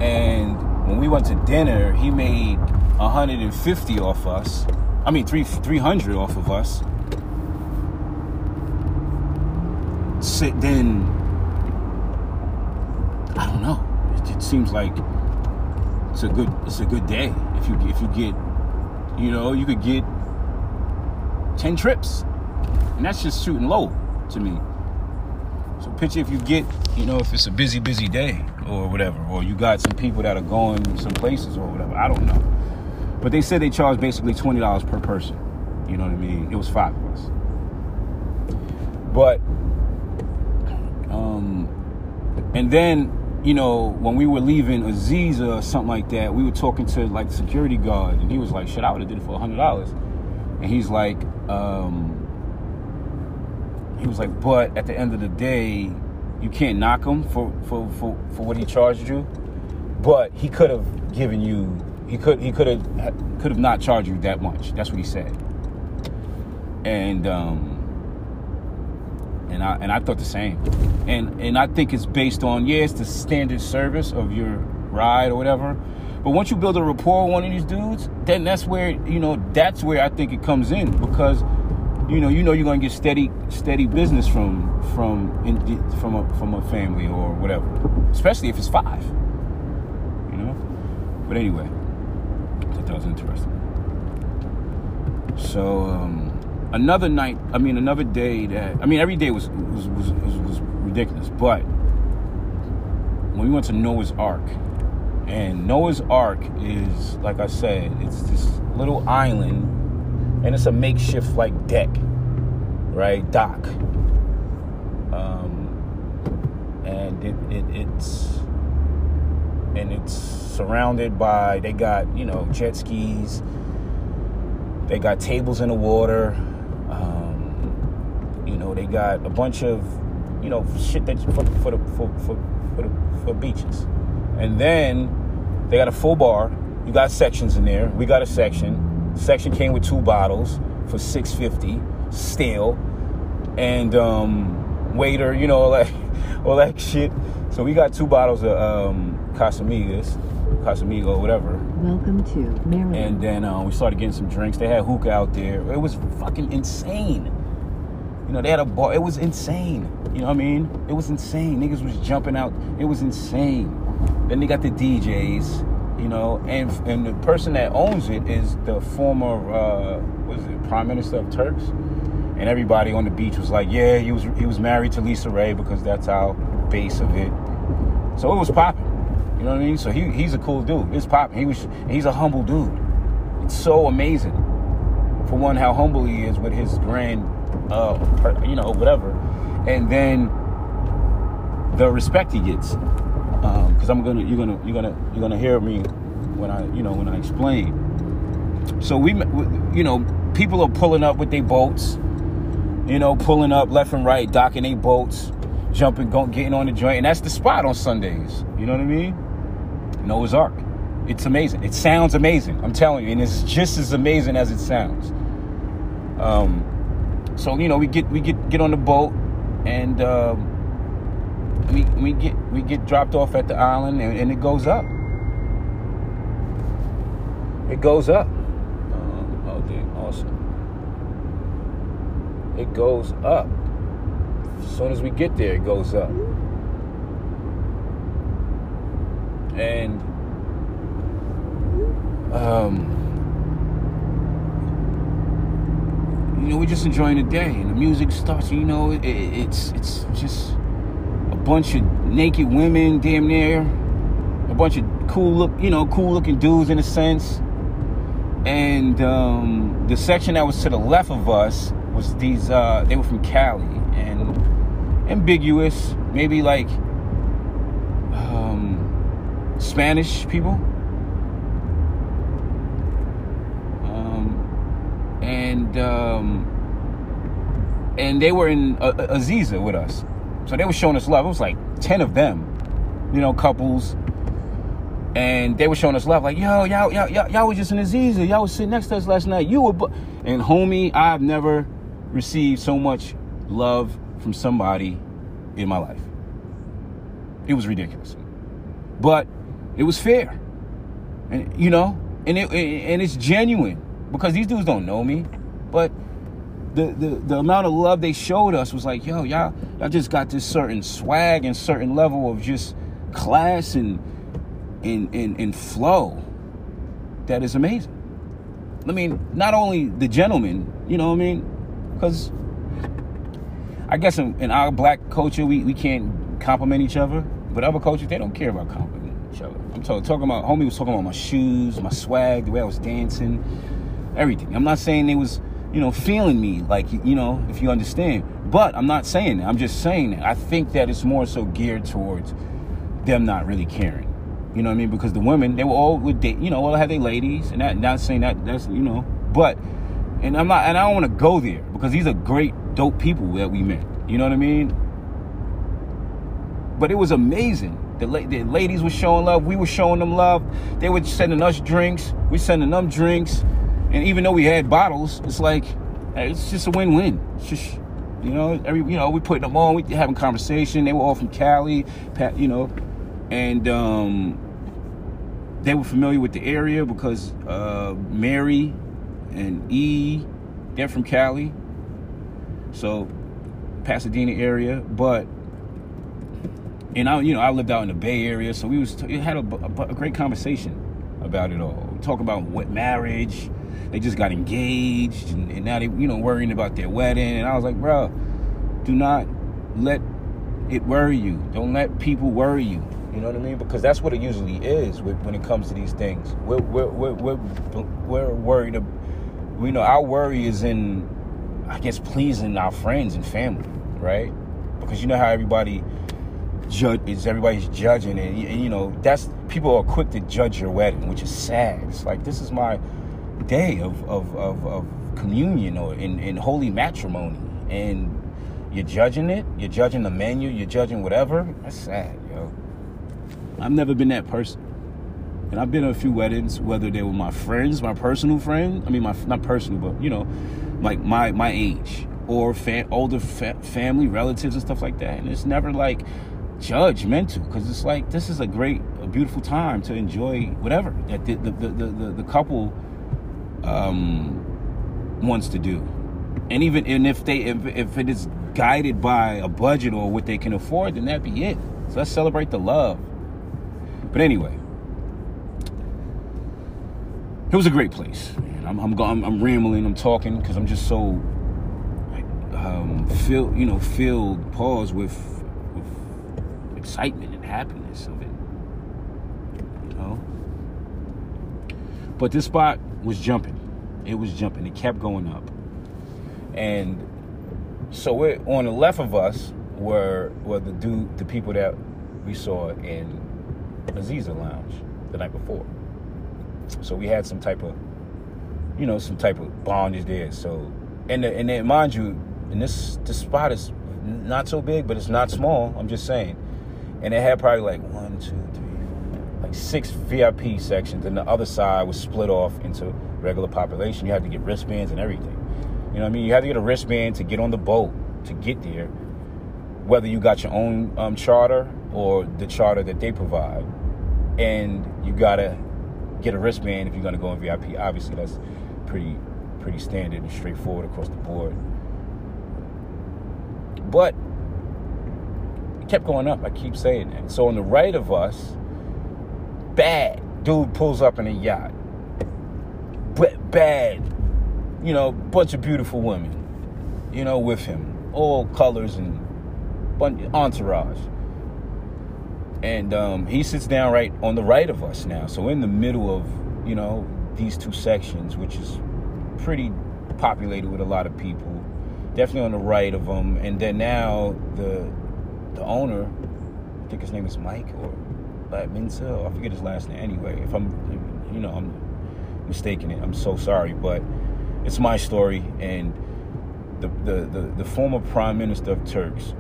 and when we went to dinner, he made 150 off us. I mean, three 300 off of us. Sit then. I don't know. It, it seems like it's a good it's a good day if you if you get you know you could get 10 trips and that's just shooting low to me so picture if you get you know if it's a busy busy day or whatever or you got some people that are going some places or whatever i don't know but they said they charged basically $20 per person you know what i mean it was five of us but um and then you know, when we were leaving Aziza or something like that, we were talking to like the security guard, and he was like, "Shit, I would have did it for hundred dollars." And he's like, um, he was like, "But at the end of the day, you can't knock him for for for, for what he charged you. But he could have given you, he could he could have could have not charged you that much. That's what he said. And um, and I and I thought the same. And and I think it's based on yeah, it's the standard service of your ride or whatever. But once you build a rapport with one of these dudes, then that's where you know that's where I think it comes in because you know you know you're gonna get steady steady business from from in, from a from a family or whatever, especially if it's five. You know. But anyway, thought that was interesting. So. um another night, I mean, another day that, I mean, every day was was, was, was, was ridiculous. But when we went to Noah's Ark, and Noah's Ark is, like I said, it's this little island, and it's a makeshift like deck, right, dock, um, and it, it it's and it's surrounded by they got you know jet skis, they got tables in the water um, you know, they got a bunch of, you know, shit that for for the for for for, the, for beaches, and then they got a full bar. You got sections in there. We got a section. Section came with two bottles for six fifty, still, and um, waiter, you know, that all that shit. So we got two bottles of um, Casamigos, Casamigo, whatever. Welcome to Maryland. And then uh, we started getting some drinks. They had hookah out there. It was fucking insane. You know, they had a bar. It was insane. You know what I mean? It was insane. Niggas was jumping out. It was insane. Then they got the DJs. You know, and and the person that owns it is the former, uh, was it Prime Minister of Turks? And everybody on the beach was like, yeah, he was he was married to LisaRaye because that's our base of it. So it was popping. You know what I mean? So he he's a cool dude. It's popping. He was he's a humble dude. It's so amazing. For one, how humble he is with his grand, uh, you know, whatever, and then the respect he gets. Because um, I'm gonna you're gonna you're gonna you're gonna hear me when I you know when I explain. So we you know people are pulling up with their boats. You know, pulling up left and right, docking their boats, jumping, getting on the joint, and that's the spot on Sundays. You know what I mean? Noah's Ark. It's amazing. It sounds amazing. I'm telling you, and it's just as amazing as it sounds. Um, so you know, we get we get get on the boat, and um, we we get we get dropped off at the island, and, and it goes up. It goes up. Um, oh, dude, awesome. It goes up. As soon as we get there, it goes up. and um, you know we're just enjoying the day and the music starts you know it, it's it's just a bunch of naked women damn near a bunch of cool look you know cool looking dudes in a sense and um, the section that was to the left of us was these uh, they were from cali and ambiguous, maybe like um, Spanish people. Um, and um, and they were in uh, Aziza with us, so they were showing us love. It was like ten of them, you know, couples, and they were showing us love. Like, yo, y'all, y'all, y'all, was just in Aziza. Y'all was sitting next to us last night. You were, bu-. and homie, I've never received so much love from somebody in my life. It was ridiculous, but it was fair, and you know, and it and it's genuine because these dudes don't know me, but the, the, the amount of love they showed us was like, yo, y'all, y'all just got this certain swag and certain level of just class and and, and, in flow that is amazing. I mean, not only the gentleman, you know what I mean? Because I guess in, in, our black culture, we, we can't compliment each other, but other cultures, they don't care about complimenting each other. I'm talking, talking about, homie was talking about my shoes, my swag, the way I was dancing, everything. I'm not saying they was, you know, feeling me, like, you know, if you understand. But I'm not saying that. I'm just saying that. I think that it's more so geared towards them not really caring. You know what I mean? Because the women, they were all with, you know, all had their ladies, and that, not saying that that's, you know, but, and I'm not, and I don't want to go there because these are great, dope people that we met. You know what I mean? But it was amazing. The, la- the ladies were showing love. We were showing them love. They were sending us drinks. We sending them drinks. And even though we had bottles, it's like it's just a win-win. It's just you know, every you know, we putting them on. We having conversation. They were all from Cali, you know, and um, they were familiar with the area because uh, Mary and E, they're from Cali, so Pasadena area. But and I, you know, I lived out in the Bay Area, so we was we had a, a, a great conversation about it all. Talk about what marriage. They just got engaged, and, and now they, you know, worrying about their wedding. And I was like, bro, do not let it worry you. Don't let people worry you. You know what I mean? Because that's what it usually is when it comes to these things. We're we're we're we're, we're worried. We know our worry is in, I guess, pleasing our friends and family, right? Because you know how everybody judge is everybody's judging, and you know that's people are quick to judge your wedding, which is sad. It's like this is my day of of of, of communion or in, in holy matrimony, and you're judging it. You're judging the menu. You're judging whatever. That's sad, yo. I've never been that person. And I've been to a few weddings, whether they were my friends, my personal friend. I mean, my not personal, but you know, like my my age or fa- older fa- family, relatives, and stuff like that. And it's never like judgmental because it's like this is a great, a beautiful time to enjoy whatever that the the the, the, the couple um, wants to do. And even and if they if, if it is guided by a budget or what they can afford, then that be it. So let's celebrate the love. But anyway, it was a great place. I'm, I'm, I'm, I'm rambling, I'm talking because I'm just so um, filled, you know, filled, pause with, with excitement and happiness of it. You know? But this spot was jumping. It was jumping. It kept going up. And so we're on the left of us were were the dude the people that we saw in Aziza Lounge the night before. So we had some type of, you know, some type of bondage there. So, and and then mind you, and this this spot is not so big, but it's not small. I'm just saying, and it had probably like one, two, three, like six VIP sections, and the other side was split off into regular population. You had to get wristbands and everything. You know what I mean? You had to get a wristband to get on the boat to get there, whether you got your own um, charter or the charter that they provide. And you gotta get a wristband if you're gonna go in VIP. Obviously, that's pretty pretty standard and straightforward across the board. But it kept going up. I keep saying that. So on the right of us, bad dude pulls up in a yacht. B- bad, you know, bunch of beautiful women, you know, with him, all colors and bunch, entourage and um, he sits down right on the right of us now. So in the middle of you know these two sections, which is pretty populated with a lot of people, definitely on the right of them. And then now the the owner, I think his name is Mike or uh, I forget his last name. Anyway, if I'm, you know, I'm mistaking it, I'm so sorry, but it's my story. And the the the, the former prime minister of Turks,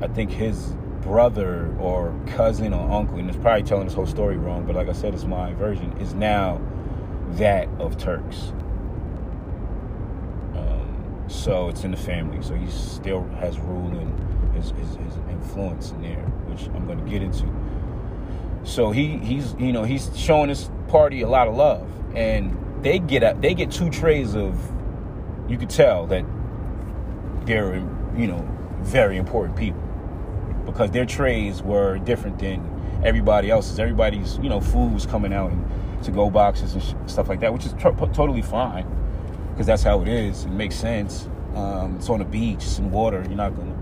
I think his brother or cousin or uncle, and it's probably telling this whole story wrong, but like I said, it's my version, is now that of Turks. Um, so it's in the family. So he still has rule and his, his, his influence in there, which I'm going to get into. So he he's you know he's showing his party a lot of love, and they get a, they get two trays of. You could tell that they're you know very important people because their trays were different than everybody else's. Everybody's, you know, food was coming out in to go boxes and sh- stuff like that, which is t- totally fine because that's how it is. It makes sense. Um, it's on the beach, in water. You're not gonna.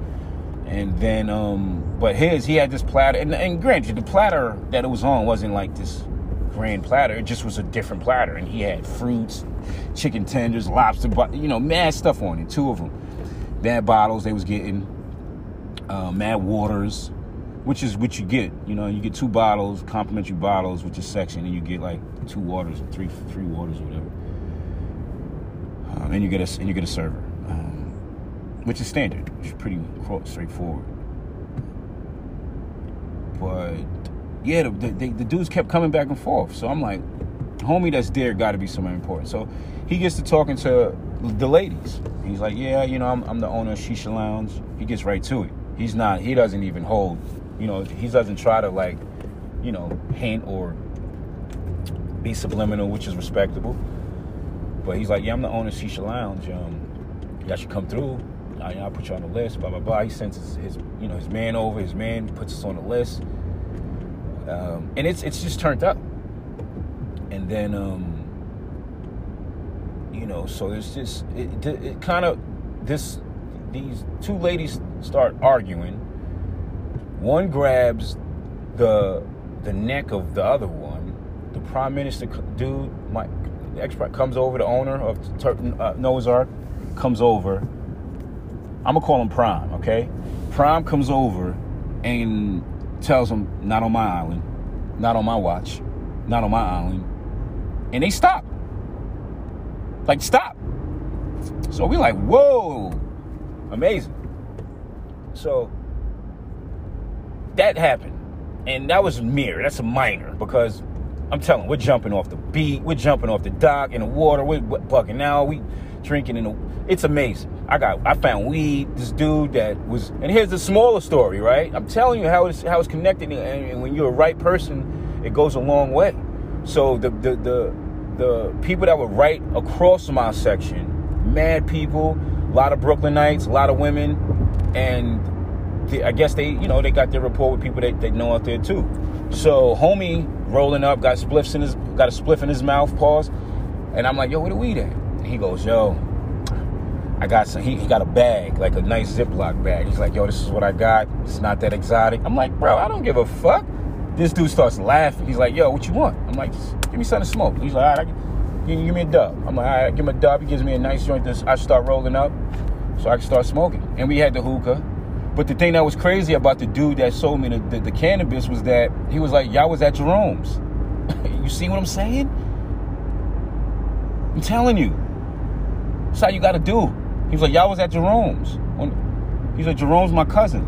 And then, um, but his, he had this platter, and, and granted, the platter that it was on wasn't like this grand platter. It just was a different platter, and he had fruits, chicken tenders, lobster, you know, mad stuff on it. Two of them, mad bottles they was getting uh, Mad Waters, which is what you get. You know, you get two bottles, complimentary bottles with your section, and you get like two waters, or three three waters, or whatever. Um, and you get a and you get a server, um, which is standard, which is pretty straightforward. But yeah, the, the, the dudes kept coming back and forth. So I'm like, homie, that's there, got to be somebody important. So he gets to talking to the ladies. He's like, yeah, you know, I'm, I'm the owner of Shisha Lounge. He gets right to it he's not he doesn't even hold you know he doesn't try to like you know hint or be subliminal which is respectable. But he's like yeah i'm the owner of shisha lounge um y'all should come through. I, will put you on the list blah blah blah. He sends his, his, you know his man over his man puts us on the list. Um, and it's it's just turned up. And then um you know so there's just it, it, it kind of this these two ladies start arguing. One grabs the the neck of the other one. The prime minister dude, my the expert comes over. The owner of uh, Noah's Ark comes over. I'm gonna call him Prime, okay? Prime comes over and tells him, "Not on my island, not on my watch, not on my island," and they stop. Like stop. So we like, whoa, amazing. So that happened. And that was mere. That's a minor because I'm telling we're jumping off the beat, we're jumping off the dock in the water, we're bucking out, we drinking in the it's amazing. I got I found weed, this dude that was and here's the smaller story, right? I'm telling you how it's how it's connected and when you're a right person, it goes a long way. So the the the the people that were right across my section, mad people, a lot of Brooklynites, a lot of women, and the, I guess they, you know, they got their rapport with people that they know out there too. So homie rolling up, got spliffs in his, got a spliff in his mouth, pause, and I'm like, yo, where the weed at? And he goes, yo, I got some. He, he got a bag, like a nice Ziploc bag. He's like, yo, this is what I got. It's not that exotic. I'm like, bro, I don't give a fuck. This dude starts laughing. He's like, yo, what you want? I'm like, give me something to smoke. He's like, all right, give, give me a dub. I'm like, all right, give him a dub. He gives me a nice joint. This I start rolling up, so I can start smoking. And we had the hookah. But the thing that was crazy about the dude that sold me the, the, the cannabis was that he was like, y'all was at Jerome's. you see what I'm saying? I'm telling you. That's how you got to do. He was like, y'all was at Jerome's. He's like, Jerome's my cousin.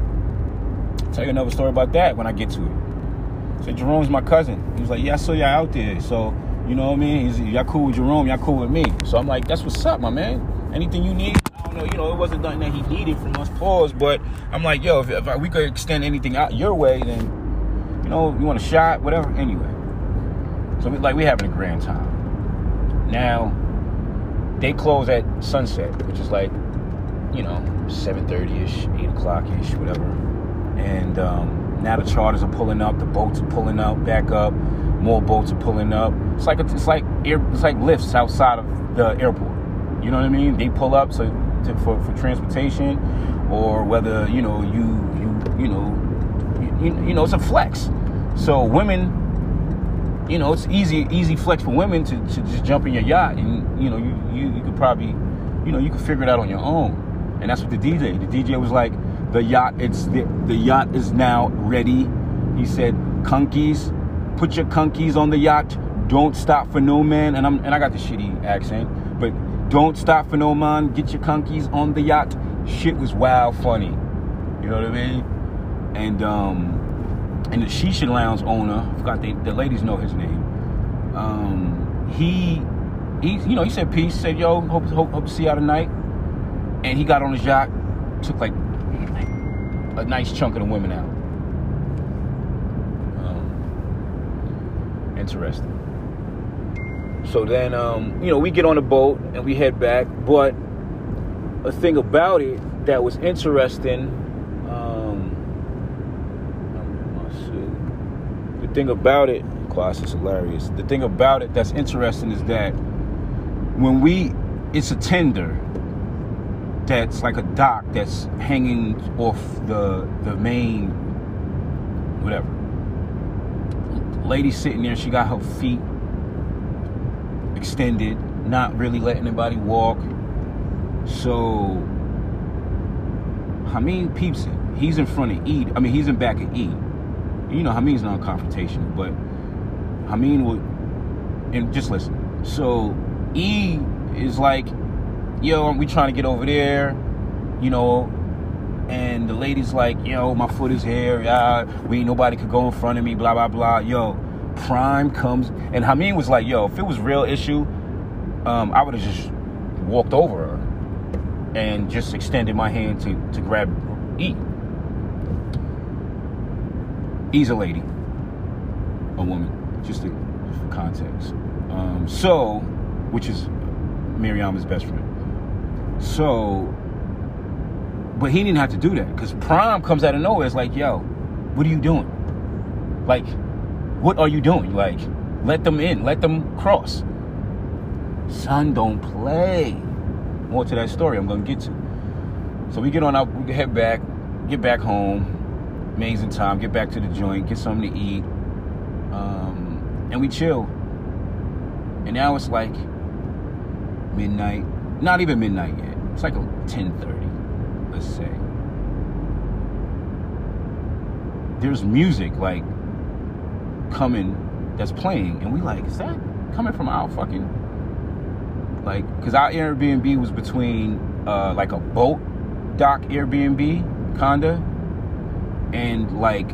I'll tell you another story about that when I get to it. So Jerome's my cousin. He was like, yeah, I saw y'all out there. So, you know what I mean? He's, y'all cool with Jerome, y'all cool with me. So I'm like, that's what's up, my man. Anything you need, I don't know, you know, it wasn't nothing that he needed from us, pause. But I'm like, yo, if, if I, we could extend anything out your way, then, you know, you want a shot, whatever. Anyway, so we, like we having a grand time. Now, they close at sunset, which is like, you know, 7:30 ish, 8 o'clock ish, whatever. And um, now the charters are pulling up, the boats are pulling up, back up, more boats are pulling up. It's like it's like air, it's like lifts outside of the airport. You know what I mean? They pull up so to, for, for transportation or whether you know you you you know you, you know it's a flex so women you know it's easy easy flex for women to, to just jump in your yacht and you know you, you you could probably you know you could figure it out on your own and that's what the DJ. The DJ was like, the yacht, it's the, the yacht is now ready. He said, "Conkeys, put your conkeys on the yacht. Don't stop for no man." And I'm and I got the shitty accent, but don't stop for no man. Get your conkeys on the yacht. Shit was wild funny. You know what I mean? And um, and the Shisha Lounge owner, I forgot they, the ladies know his name. Um, he he you know he said peace, said yo, hope hope, hope to see y'all tonight. And he got on his yacht, took like a nice chunk of the women out. Um, interesting. So then, um, you know, we get on the boat and we head back. But a thing about it that was interesting, um, the thing about it, class is hilarious. The thing about it that's interesting is that when we, it's a tender that's like a dock that's hanging off the the main whatever. Lady sitting there, she got her feet extended, not really letting anybody walk. So Hameen peeps it. He's in front of E. I mean, he's in back of E. You know, Hameen's not confrontational, but Hameen would. And just listen. So E is like, yo, we trying to get over there, you know, and the lady's like, yo, my foot is here, we nobody could go in front of me, blah blah blah. Yo, Prime comes, and Hameen was like, yo, if it was real issue, um, I would have just walked over her and just extended my hand to to grab E. E's a lady, a woman, just, to, just for context. Um, so, which is Miriam's best friend. So, but he didn't have to do that because Prime comes out of nowhere. It's like, yo, what are you doing? Like, what are you doing? Like, let them in, let them cross. Son, don't play. More to that story I'm gonna get to. So we get on out, we head back, get back home. Amazing time. Get back to the joint, get something to eat, um, and we chill. And now it's like midnight. Not even midnight yet. It's like 10:30, let's say. There's music like coming that's playing, and we like, is that coming from our fucking like? Because our Airbnb was between uh, like a boat dock Airbnb, kinda, and like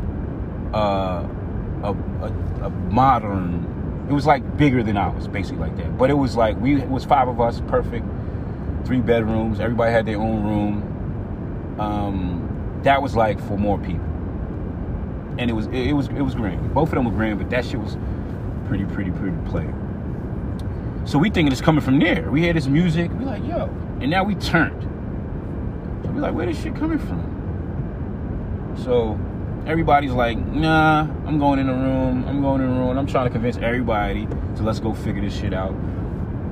uh, a, a a modern it was like bigger than ours, basically like that. But it was like we it was five of us, perfect, three bedrooms. Everybody had their own room. Um, that was like for more people, and it was it, it was it was grand. Both of them were grand, but that shit was pretty pretty pretty play. So we thinking it's coming from there. We hear this music, we like yo, and now we turned. So we like, where this shit coming from? So everybody's like, nah, I'm going in the room. I'm going in the room. I'm trying to convince everybody to let's go figure this shit out.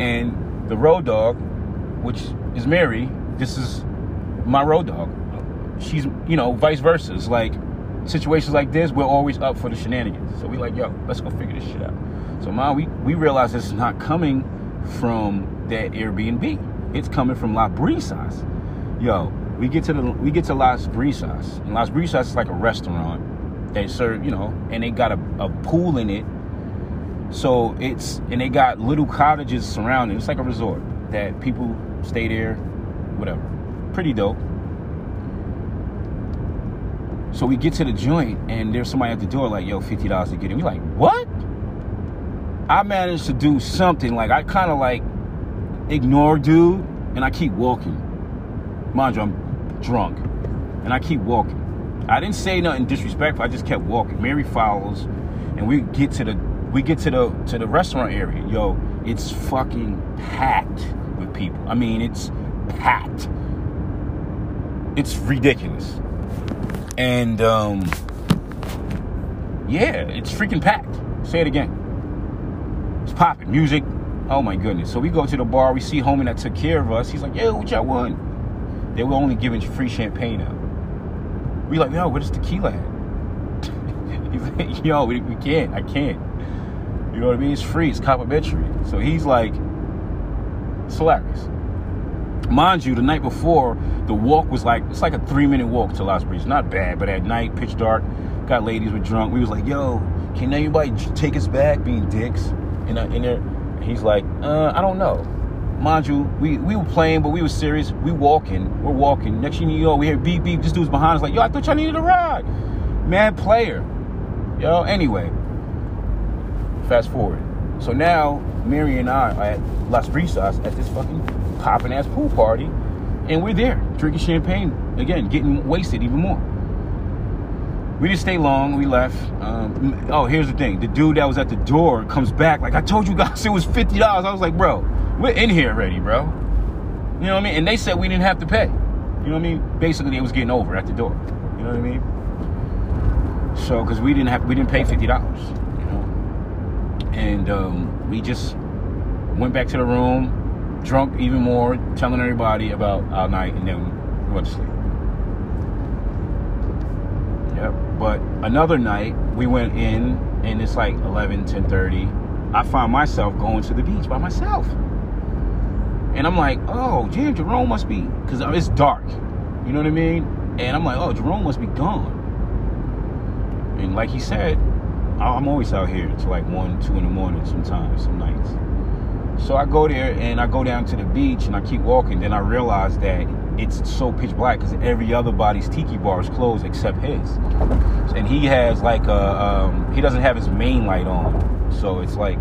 And the road dog, which is Mary, this is my road dog. She's, you know, vice versa. It's like situations like this, we're always up for the shenanigans. So we like, yo, let's go figure this shit out. So now we we realize this is not coming from that Airbnb. It's coming from Las Brisas. Yo, we get to the we get to Las Brisas, and Las Brisas is like a restaurant. They serve, you know, and they got a, a pool in it. So it's and they got little cottages surrounding. It's like a resort that people stay there, whatever. Pretty dope. So we get to the joint, and there's somebody at the door like, "Yo, fifty dollars to get in." We like, what? I managed to do something like I kind of like ignore dude, and I keep walking. Mind you, I'm drunk, and I keep walking. I didn't say nothing disrespectful. I just kept walking. Mary follows, and we get to the we get to the to the restaurant area. Yo, it's fucking packed with people. I mean, it's packed. It's ridiculous. And um yeah, it's freaking packed. Say it again. It's popping. Music. Oh my goodness. So we go to the bar, we see homie that took care of us. He's like, yo, what y'all want? They were only giving free champagne out. We like, yo, where's tequila at? he's like, yo, we, we can't. I can't. You know what I mean? It's free. It's complimentary. So he's like, it's hilarious. Mind you, the night before, the walk was like it's like a three minute walk to Las Brisas. Not bad, but at night, pitch dark, got ladies with drunk. We was like, yo, can anybody take us back? Being dicks, and I in there, he's like, uh, I don't know. Mind you, we, we were playing, but we were serious. We walking, we're walking. Next thing you know, we hear beep beep. This dude's behind us, like, yo, I thought y'all needed a ride. Mad player, yo. Anyway, fast forward. So now, Mary and I are at Las Brisas at this fucking popping ass pool party, and we're there drinking champagne again, getting wasted even more. We didn't stay long. We left. Um, oh, here's the thing: the dude that was at the door comes back. Like I told you guys, it was fifty dollars. I was like, bro, we're in here already, bro. You know what I mean? And they said we didn't have to pay. You know what I mean? Basically, it was getting over at the door. You know what I mean? So, because we didn't have, we didn't pay fifty dollars. You know, and um, we just went back to the room, drunk even more, telling everybody about our night, and then went to sleep. Yep. But another night, we went in, and it's like 11, 10.30. I find myself going to the beach by myself. And I'm like, oh, Jam, Jerome must be, because it's dark. You know what I mean? And I'm like, oh, Jerome must be gone. And like he said, I'm always out here till like 1, 2 in the morning sometimes, some nights. So I go there and I go down to the beach and I keep walking. Then I realize that it's so pitch black because every other body's tiki bar is closed except his. And he has like a, um, he doesn't have his main light on. So it's like,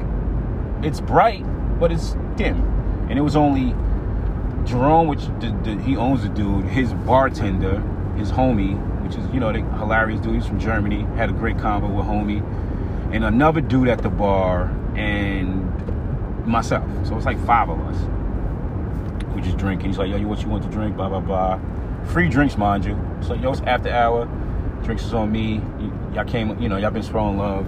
it's bright, but it's dim. And it was only Jerome, which the, the, he owns the dude, his bartender, his homie, which is, you know, the hilarious dude. He's from Germany, had a great convo with homie. And another dude at the bar and myself. So it's like five of us. We just drinking. He's like, yo, you what you want to drink? Blah blah blah. Free drinks, mind you. So yo, it's after hour. Drinks is on me. Y'all came, you know, y'all been throwing love.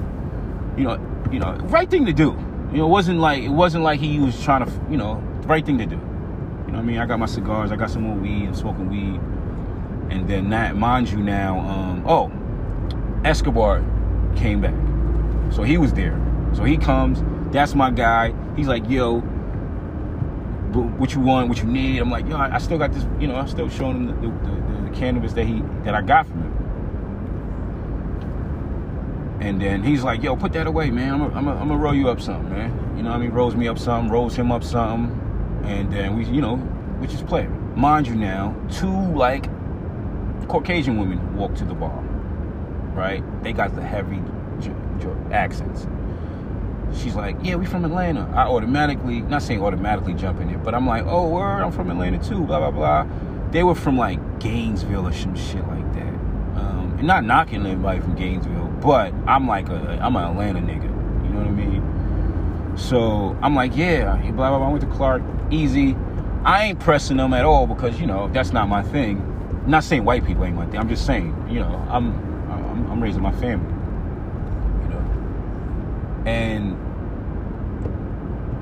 You know, you know, right thing to do. You know, it wasn't like it wasn't like he was trying to, you know, right thing to do. You know what I mean? I got my cigars. I got some more weed. I'm smoking weed. And then that, mind you, now, um, oh, Escobar came back. So he was there. So he comes. That's my guy. He's like, yo, what you want, what you need. I'm like, yo, I still got this. You know, I'm still showing him the, the, the, the cannabis that he that I got from him. And then he's like, yo, put that away, man. I'm I'm gonna roll you up something, man. You know what I mean? Rolls me up something, rolls him up something. And then we, you know, we just play. Mind you now, two like Caucasian women walk to the bar, right? They got the heavy accents. She's like, yeah, we from Atlanta. I automatically, not saying automatically jump in it, but I'm like, oh, word, I'm from Atlanta too, blah, blah, blah. They were from like Gainesville or some shit like that. Um, and not knocking anybody from Gainesville, but I'm like, a, I'm an Atlanta nigga. You know what I mean? So I'm like, yeah, blah, blah, blah. I went to Clark, easy. I ain't pressing them at all because, you know, that's not my thing. I'm not saying white people ain't my thing. I'm just saying, you know, I'm, I'm, I'm raising my family. And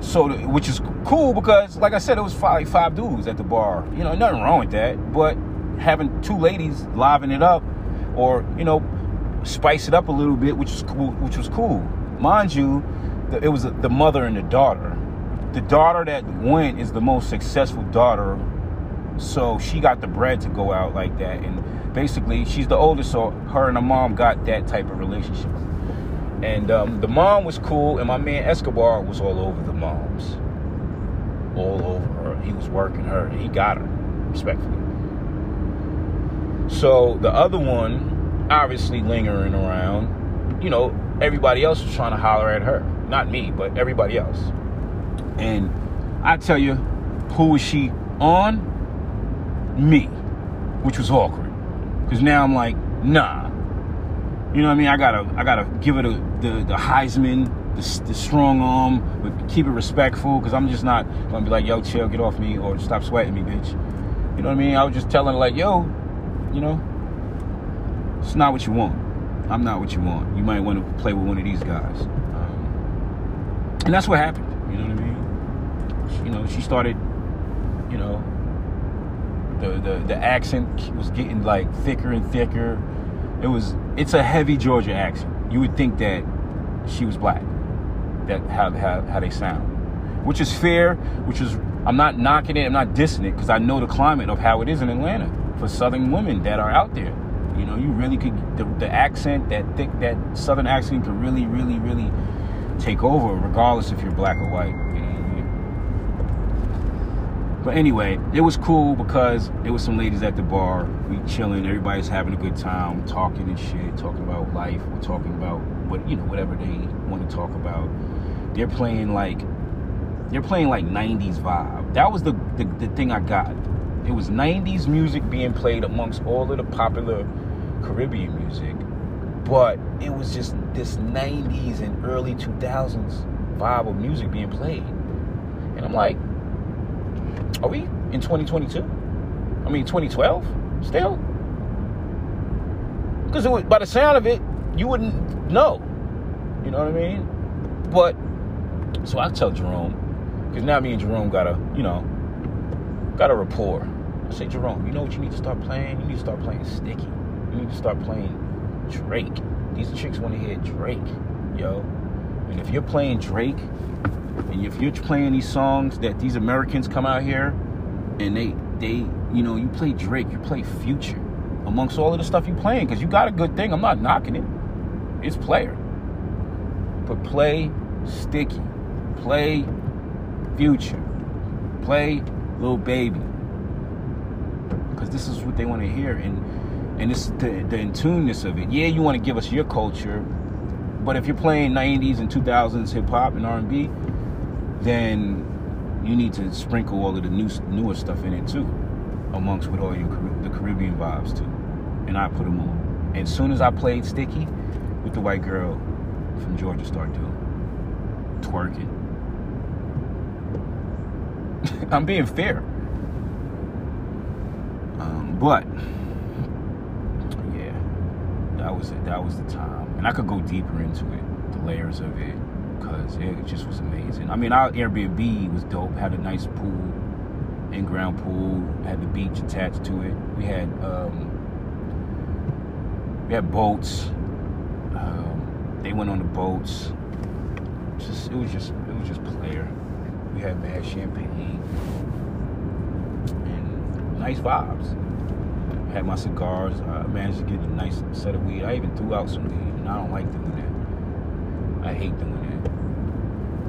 so, which is cool because, like I said, it was five, five dudes at the bar. You know, nothing wrong with that. But having two ladies liven it up, or you know, spice it up a little bit, which was cool. Which was cool, mind you. It was the mother and the daughter. The daughter that went is the most successful daughter, so she got the bread to go out like that. And basically, she's the oldest, so her and her mom got that type of relationship. And um, the mom was cool, and my man Escobar was all over the moms. All over her. He was working her, he got her, respectfully. So the other one, obviously lingering around, you know, everybody else was trying to holler at her. Not me, but everybody else. And I tell you, who was she on? Me, which was awkward. Because now I'm like, nah, you know what I mean? I gotta, I gotta give it a, the the Heisman, the, the strong arm, but keep it respectful because I'm just not gonna be like, yo, chill, get off me, or stop sweating me, bitch. You know what I mean? I was just telling her like, yo, you know, it's not what you want. I'm not what you want. You might want to play with one of these guys. Um, and that's what happened. You know what I mean? You know, she started, you know, the the the accent was getting like thicker and thicker it was it's a heavy Georgia accent. You would think that she was black. That how how, how they sound. Which is fair, which is I'm not knocking it. I'm not dissing it because I know the climate of how it is in Atlanta for Southern women that are out there. You know, you really could the, the accent, that thick, that Southern accent could really, really, really take over, regardless if you're black or white. You know what I mean? But anyway, it was cool because there was some ladies at the bar. We chilling, everybody's having a good time, talking and shit, talking about life. We're talking about what you know, whatever they want to talk about. They're playing like they're playing like 90s vibe. That was the, the, the thing I got. It was 90s music being played amongst all of the popular Caribbean music, but it was just this 90s and early 2000s vibe of music being played. And I'm like, are we in 2022? I mean, 2012 still? Because by the sound of it, you wouldn't know. You know what I mean? But, so I tell Jerome, because now me and Jerome got a, you know, got a rapport. I say, Jerome, you know what you need to start playing? You need to start playing Sticky. You need to start playing Drake. These chicks want to hear Drake, yo. And if you're playing Drake, and if you're playing these songs that these Americans come out here, and they, they, you know, you play Drake, you play Future, amongst all of the stuff you playing, because you got a good thing. I'm not knocking it. It's player. But play Sticky. Play Future. Play Lil Baby. Because this is what they want to hear. And and it's the, the in tuneness of it. Yeah, you want to give us your culture. But if you're playing 90s and 2000s hip hop and R&B, then you need to sprinkle all of the new newer stuff in it too, amongst with all your the Caribbean vibes too. And I put them on. And as soon as I played Sticky, with the white girl from Georgia started doing twerking. I'm being fair. Um, but yeah, that was it. That was the time, and I could go deeper into it, the layers of it, because it just was amazing. I mean, our Airbnb was dope. Had a nice pool, in-ground pool. Had the beach attached to it. We had um, we had boats. Um, they went on the boats. Just it was just it was just player. We had mad champagne and nice vibes. Had my cigars. I managed to get a nice set of weed. I even threw out some weed, and I don't like doing that. I hate doing that.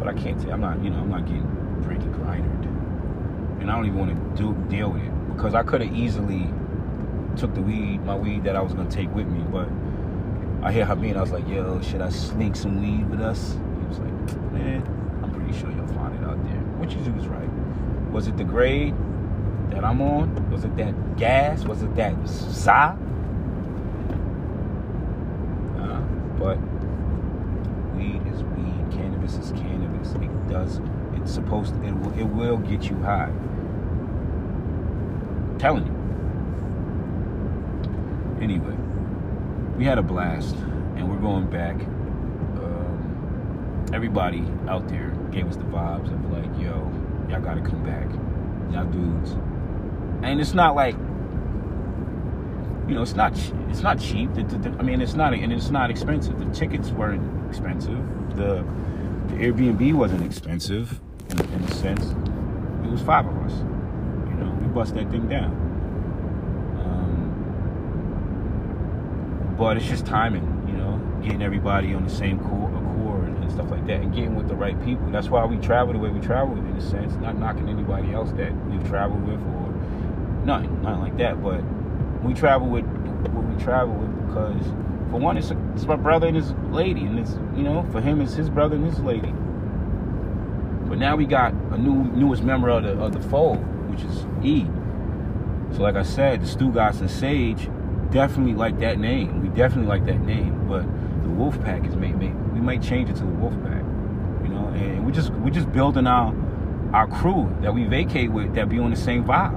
But I can't. T- I'm not. You know. I'm not getting drinking grindered, and I don't even want to do deal with it because I could have easily took the weed, my weed that I was gonna take with me, but I hear Hamid. I was like, "Yo, should I sneak some weed with us?" He was like, "Man, I'm pretty sure you'll find it out there." Which is was right. Was it the grade that I'm on? Was it that gas? Was it that Za? Uh, but weed is weed. Cannabis is cannabis. It does. It's supposed. To, it will. Get you high. I'm telling you. Anyway, we had a blast, and we're going back. Um, everybody out there gave us the vibes of like, yo, y'all gotta come back, y'all dudes. And it's not like, you know, it's not it's not cheap. The, the, I mean, it's not and it's not expensive. The tickets weren't expensive. The, the Airbnb wasn't expensive in, in a sense. It was five of us. You know, we bust that thing down. Um, but it's just timing, you know, getting everybody on the same core, accord and stuff like that, and getting with the right people. That's why we travel the way we travel, in a sense. Not knocking anybody else that we've traveled with or nothing, nothing like that. But we travel with what we travel with because, for one, it's, a, it's my brother and his lady, and it's you know, for him, it's his brother and his lady. But now we got a new newest member of the of the fold, which is E. So like I said, the Stugots and Sage definitely like that name. We definitely like that name. But the Wolf Pack is made, made we might change it to the Wolf Pack. You know, and we just we just building our our crew that we vacate with that be on the same vibe.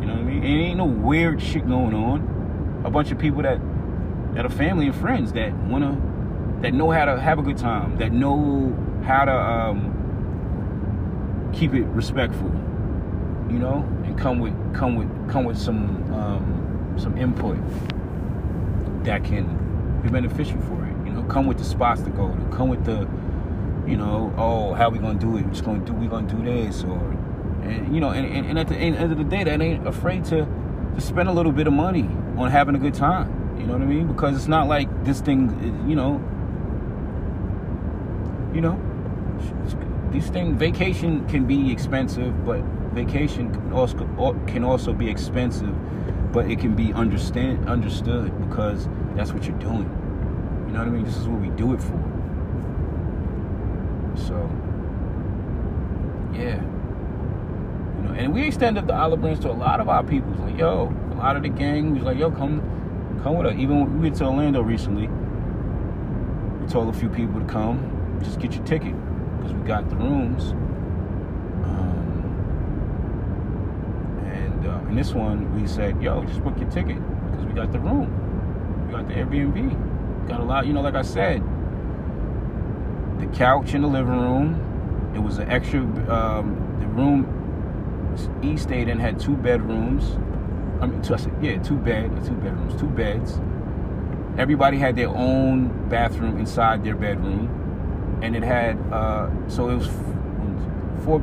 You know what I mean? And ain't no weird shit going on. A bunch of people that that are family and friends that wanna that know how to have a good time, that know how to um, keep it respectful, you know, and come with come with come with some um, some input that can be beneficial for it. You know, come with the spots to go to, come with the, you know, oh, how we gonna do it? We're just gonna do we gonna do this or And you know, and, and, and at the end of the day, that ain't afraid to to spend a little bit of money on having a good time. You know what I mean? Because it's not like this thing, you know, you know, these things. Vacation can be expensive, but vacation can also can also be expensive, but it can be understand understood because that's what you're doing. You know what I mean? This is what we do it for. So, yeah. You know, and we extended the olive branch to a lot of our people. Like, yo, a lot of the gang was like, yo, come, come with us. Even we went to Orlando recently, we told a few people to come, just get your ticket because we got the rooms. Um, and uh, in this one, we said, yo, just book your ticket because we got the room. We got the Airbnb. Got a lot, you know, like I said, the couch in the living room. It was an extra. Um, the room E stayed in had two bedrooms. I mean, two, I said, yeah, two bed, two bedrooms, two beds. Everybody had their own bathroom inside their bedroom, and it had uh, so it was four,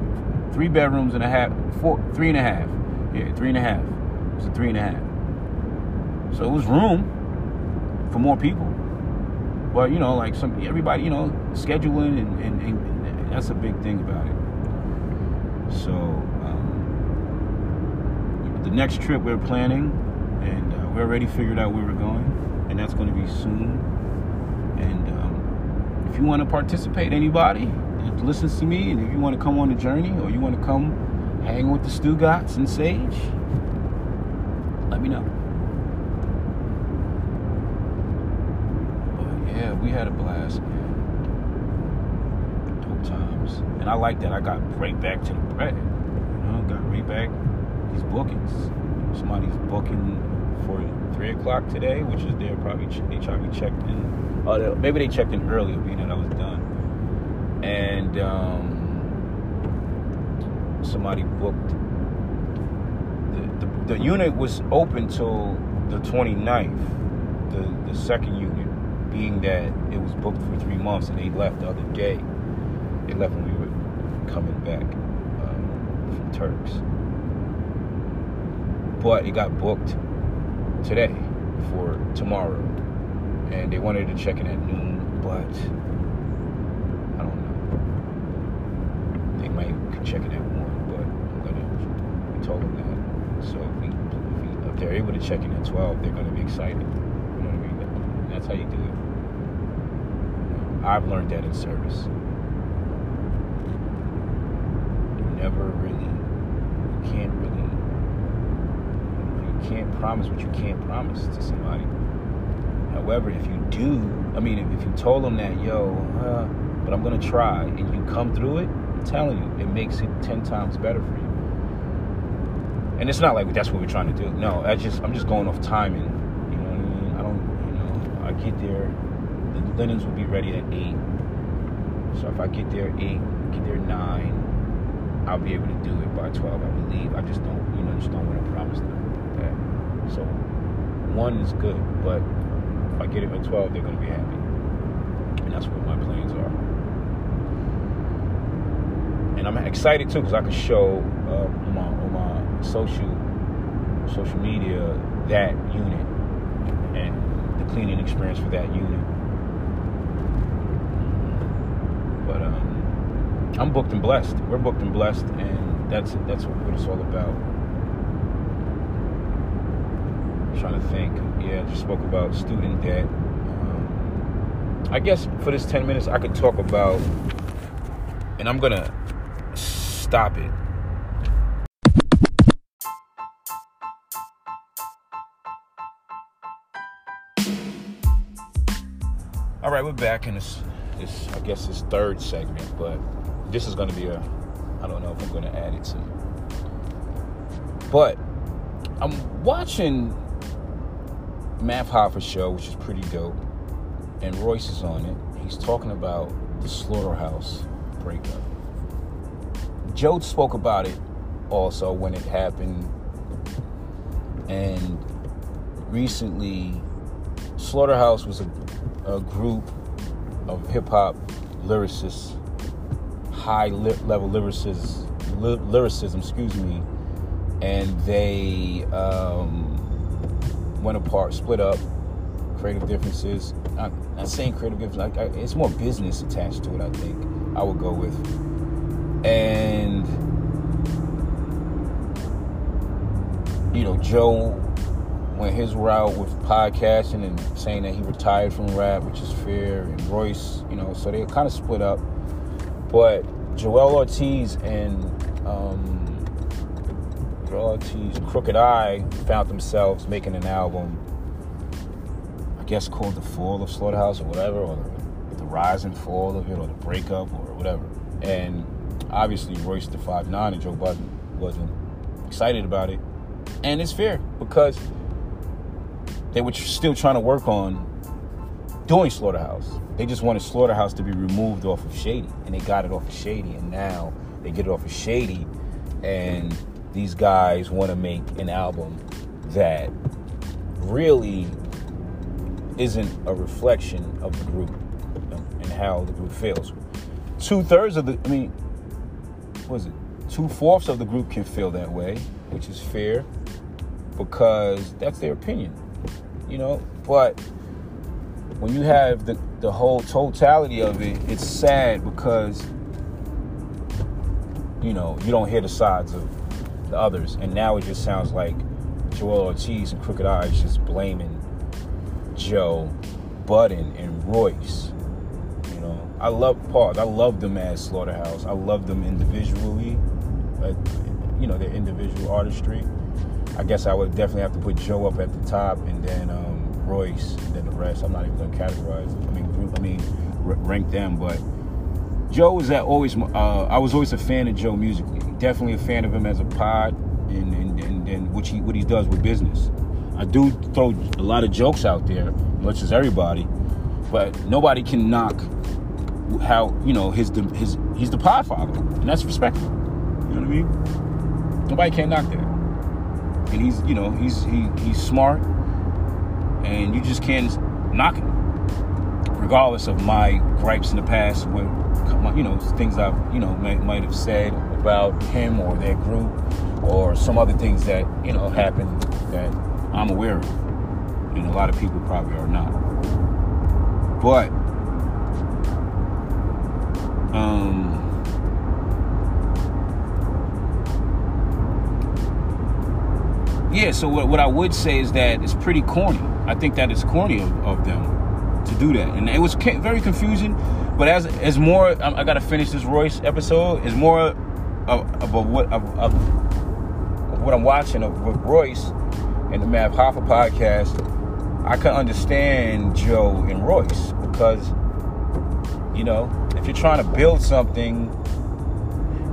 three bedrooms and a half, four, three and a half. Yeah, three and a half. It a three and a half. So it was room for more people. But you know, like some everybody, you know, scheduling and, and, and that's a big thing about it. So um, the next trip we're planning, and uh, we already figured out where we're going, and that's going to be soon. If you want to participate, anybody listens to me, and if you want to come on the journey, or you want to come hang with the Stugotz and Sage, let me know. But yeah, we had a blast, man. Dope times, and I like that. I got right back to the bread. You know, got right back these bookings. Somebody's booking for three o'clock today, which is they're probably they probably checked in. Oh, maybe they checked in earlier, being that I was done. And um, somebody booked. The, the, the unit was open till the 29th. The the second unit, being that it was booked for three months, and they left the other day. They left when we were coming back um, from Turks but it got booked today for tomorrow, and they wanted to check in at noon, but I don't know. They might check in at one, but I'm gonna. We told them that, so if, we, if, we, if they're able to check in at twelve, they're gonna be excited. You know what I mean? That's how you do it. I've learned that in service. You never really, you can't really you can't promise what you can't promise to somebody. However, if you do, I mean, if, you told them that, yo, uh, but I'm gonna try, and you come through it, I'm telling you, it makes it ten times better for you. And it's not like that's what we're trying to do. No, I just I'm just going off timing. You know what I mean? I don't, you know, I get there, the linens will be ready at eight. So if I get there eight, get there nine, I'll be able to do it by twelve, I believe. I just don't, you know, just don't want to promise them. That. So one is good, but if I get him at 12, they're going to be happy. And that's what my plans are. And I'm excited too because I can show uh, on, my, on my social social media that unit and the cleaning experience for that unit. But um, I'm booked and blessed. We're booked and blessed, and that's that's what it's all about trying to think. Yeah, just spoke about student debt. Um, I guess for this 10 minutes, I could talk about, and I'm going to stop it. All right, we're back in this, this, I guess, this third segment, but this is going to be a, I don't know if I'm going to add it to. But I'm watching Math Hoffa show, which is pretty dope, and Royce is on it. He's talking about the slaughterhouse breakup. Joe spoke about it also when it happened, and recently, Slaughterhouse was a, a group of hip hop lyricists, high li- level lyricists, ly- lyricism, excuse me, and they um, went apart, split up, creative differences. Not, not saying creative differences, like, it's more business attached to it. I think I would go with, and you know, Joe went his route with podcasting and saying that he retired from rap, which is fair, and Royce, you know, so they kind of split up. But Joel Ortiz and Ortiz, Crooked I, found themselves making an album, I guess called The Fall of Slaughterhouse or whatever, or the, the Rise and Fall of it, or the Breakup, or whatever. And obviously, Royce da 5'9" and Joe Budden wasn't excited about it. And it's fair because they were still trying to work on doing Slaughterhouse. They just wanted Slaughterhouse to be removed off of Shady, and they got it off of Shady, and now they get it off of Shady, and these guys want to make an album that really isn't a reflection of the group and how the group feels. Two thirds of the, I mean, what is it? Two fourths of the group can feel that way, which is fair because that's their opinion, you know. But when you have the, the whole totality of it, it's sad because, you know, you don't hear the sides of the others. And now it just sounds like Joel Ortiz and Crooked I's just blaming Joe, Budden, and Royce. You know, I love Pause. I love them as Slaughterhouse. I love them individually, like, you know, their individual artistry. I guess I would definitely have to put Joe up at the top, and then um, Royce, and then the rest. I'm not even going to categorize. I mean, group. I mean, rank them. But Joe was that always. Uh, I was always a fan of Joe musically. Definitely a fan of him as a pod, and and, and, and which he what he does with business. I do throw a lot of jokes out there, much as everybody, but nobody can knock how you know his his he's the pod father, and that's respectful. You know what I mean? Nobody can knock that and he's you know he's he, he's smart and you just can't knock him regardless of my gripes in the past with you know things i've you know might, might have said about him or their group or some other things that you know happened that i'm aware of and a lot of people probably are not but um yeah, so what, what I would say is that it's pretty corny. I think that it's corny of, of them to do that, and it was very confusing. But as as more, I, I got to finish this Royce episode. Is more of, of, of what of, of, what I'm watching of with Royce and the Math Hoffa podcast. I can understand Joe and Royce because you know if you're trying to build something,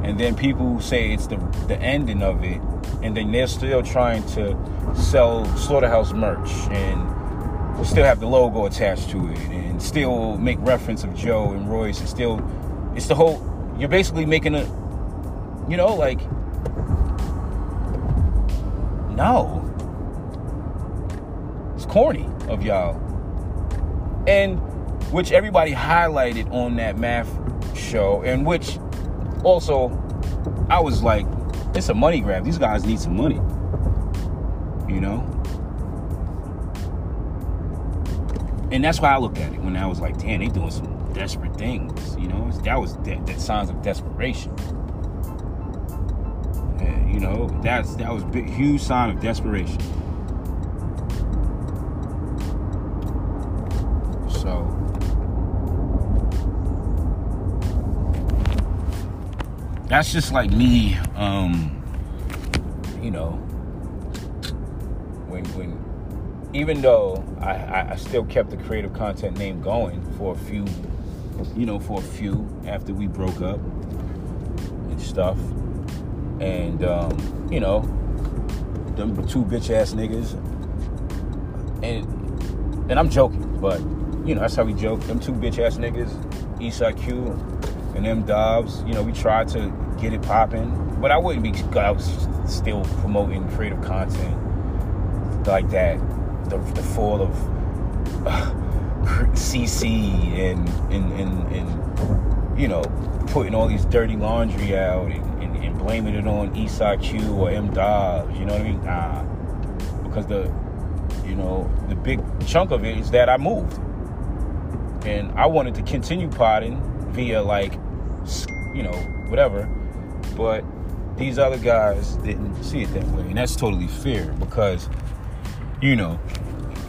and then people say it's the the ending of it and then they're still trying to sell slaughterhouse merch and still have the logo attached to it and still make reference of Joe and Royce and still it's the whole you're basically making a you know like no it's corny of y'all and which everybody highlighted on that math show and which also I was like it's a money grab. These guys need some money. You know? And that's why I look at it when I was like, damn, they doing some desperate things. You know, that was that, that signs of desperation. You know, that's that was big, huge sign of desperation. So that's just like me um you know when when even though I, I still kept the creative content name going for a few you know for a few after we broke up and stuff and um you know them two bitch ass niggas and and I'm joking but you know that's how we joke them two bitch ass niggas Eastside Q and them Dobbs, you know, we tried to get it popping, but I wouldn't be out still promoting creative content like that. The, the fall of uh, CC and, and and and you know putting all these dirty laundry out and, and, blaming it on Eastside Q or M Dobbs. You know what I mean? Nah, because the you know the big chunk of it is that I moved, and I wanted to continue potting via like you know whatever, but these other guys didn't see it that way, and that's totally fair because you know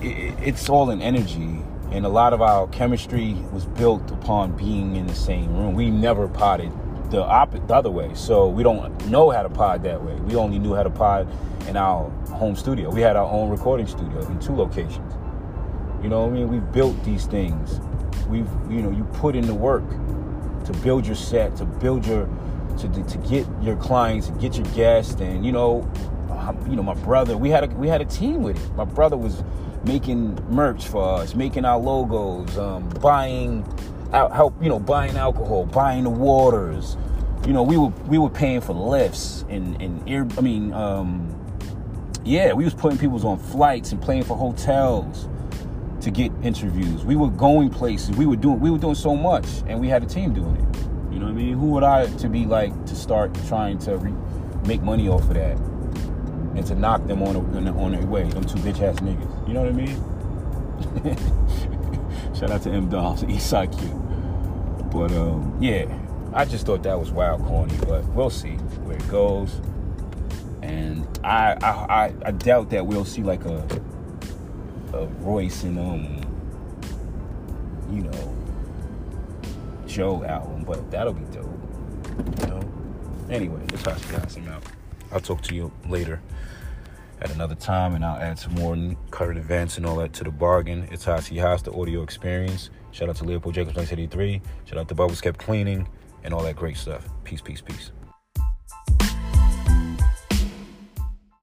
it, it's all in energy and a lot of our chemistry was built upon being in the same room. We never potted the op- the other way, so we don't know how to pod that way. We only knew how to pod in our home studio. We had our own recording studio in two locations. You know what I mean? We've built these things. We've you know you put in the work to build your set, to build your to to get your clients, to get your guests, and you know, you know my brother. We had a we had a team with it. My brother was making merch for us, making our logos, um, buying out help, you know, buying alcohol, buying the waters. You know, we were we were paying for lifts and and air. I mean, um, yeah, we was putting people on flights and paying for hotels to get interviews. We were going places. We were doing we were doing so much, and we had a team doing it. You know what I mean? Who would I to be like to start trying to re- make money off of that? and to knock them on on their way. Them two bitch ass niggas. You know what I mean? Shout out to M Dobbs, Eastside Q. But um, yeah, I just thought that was wild corny, but we'll see where it goes. And I I, I, I doubt that we'll see like a a Royce and um you know Joe album, but that'll be dope. You know. Anyway, that's how she got some out. I'll talk to you later at another time, and I'll add some more current events and all that to the bargain. It's Hot Seat Haas, the audio experience. Shout out to Leopold Jacobs 1983. Shout out to Bubbles Kept Cleaning and all that great stuff. Peace, peace, peace.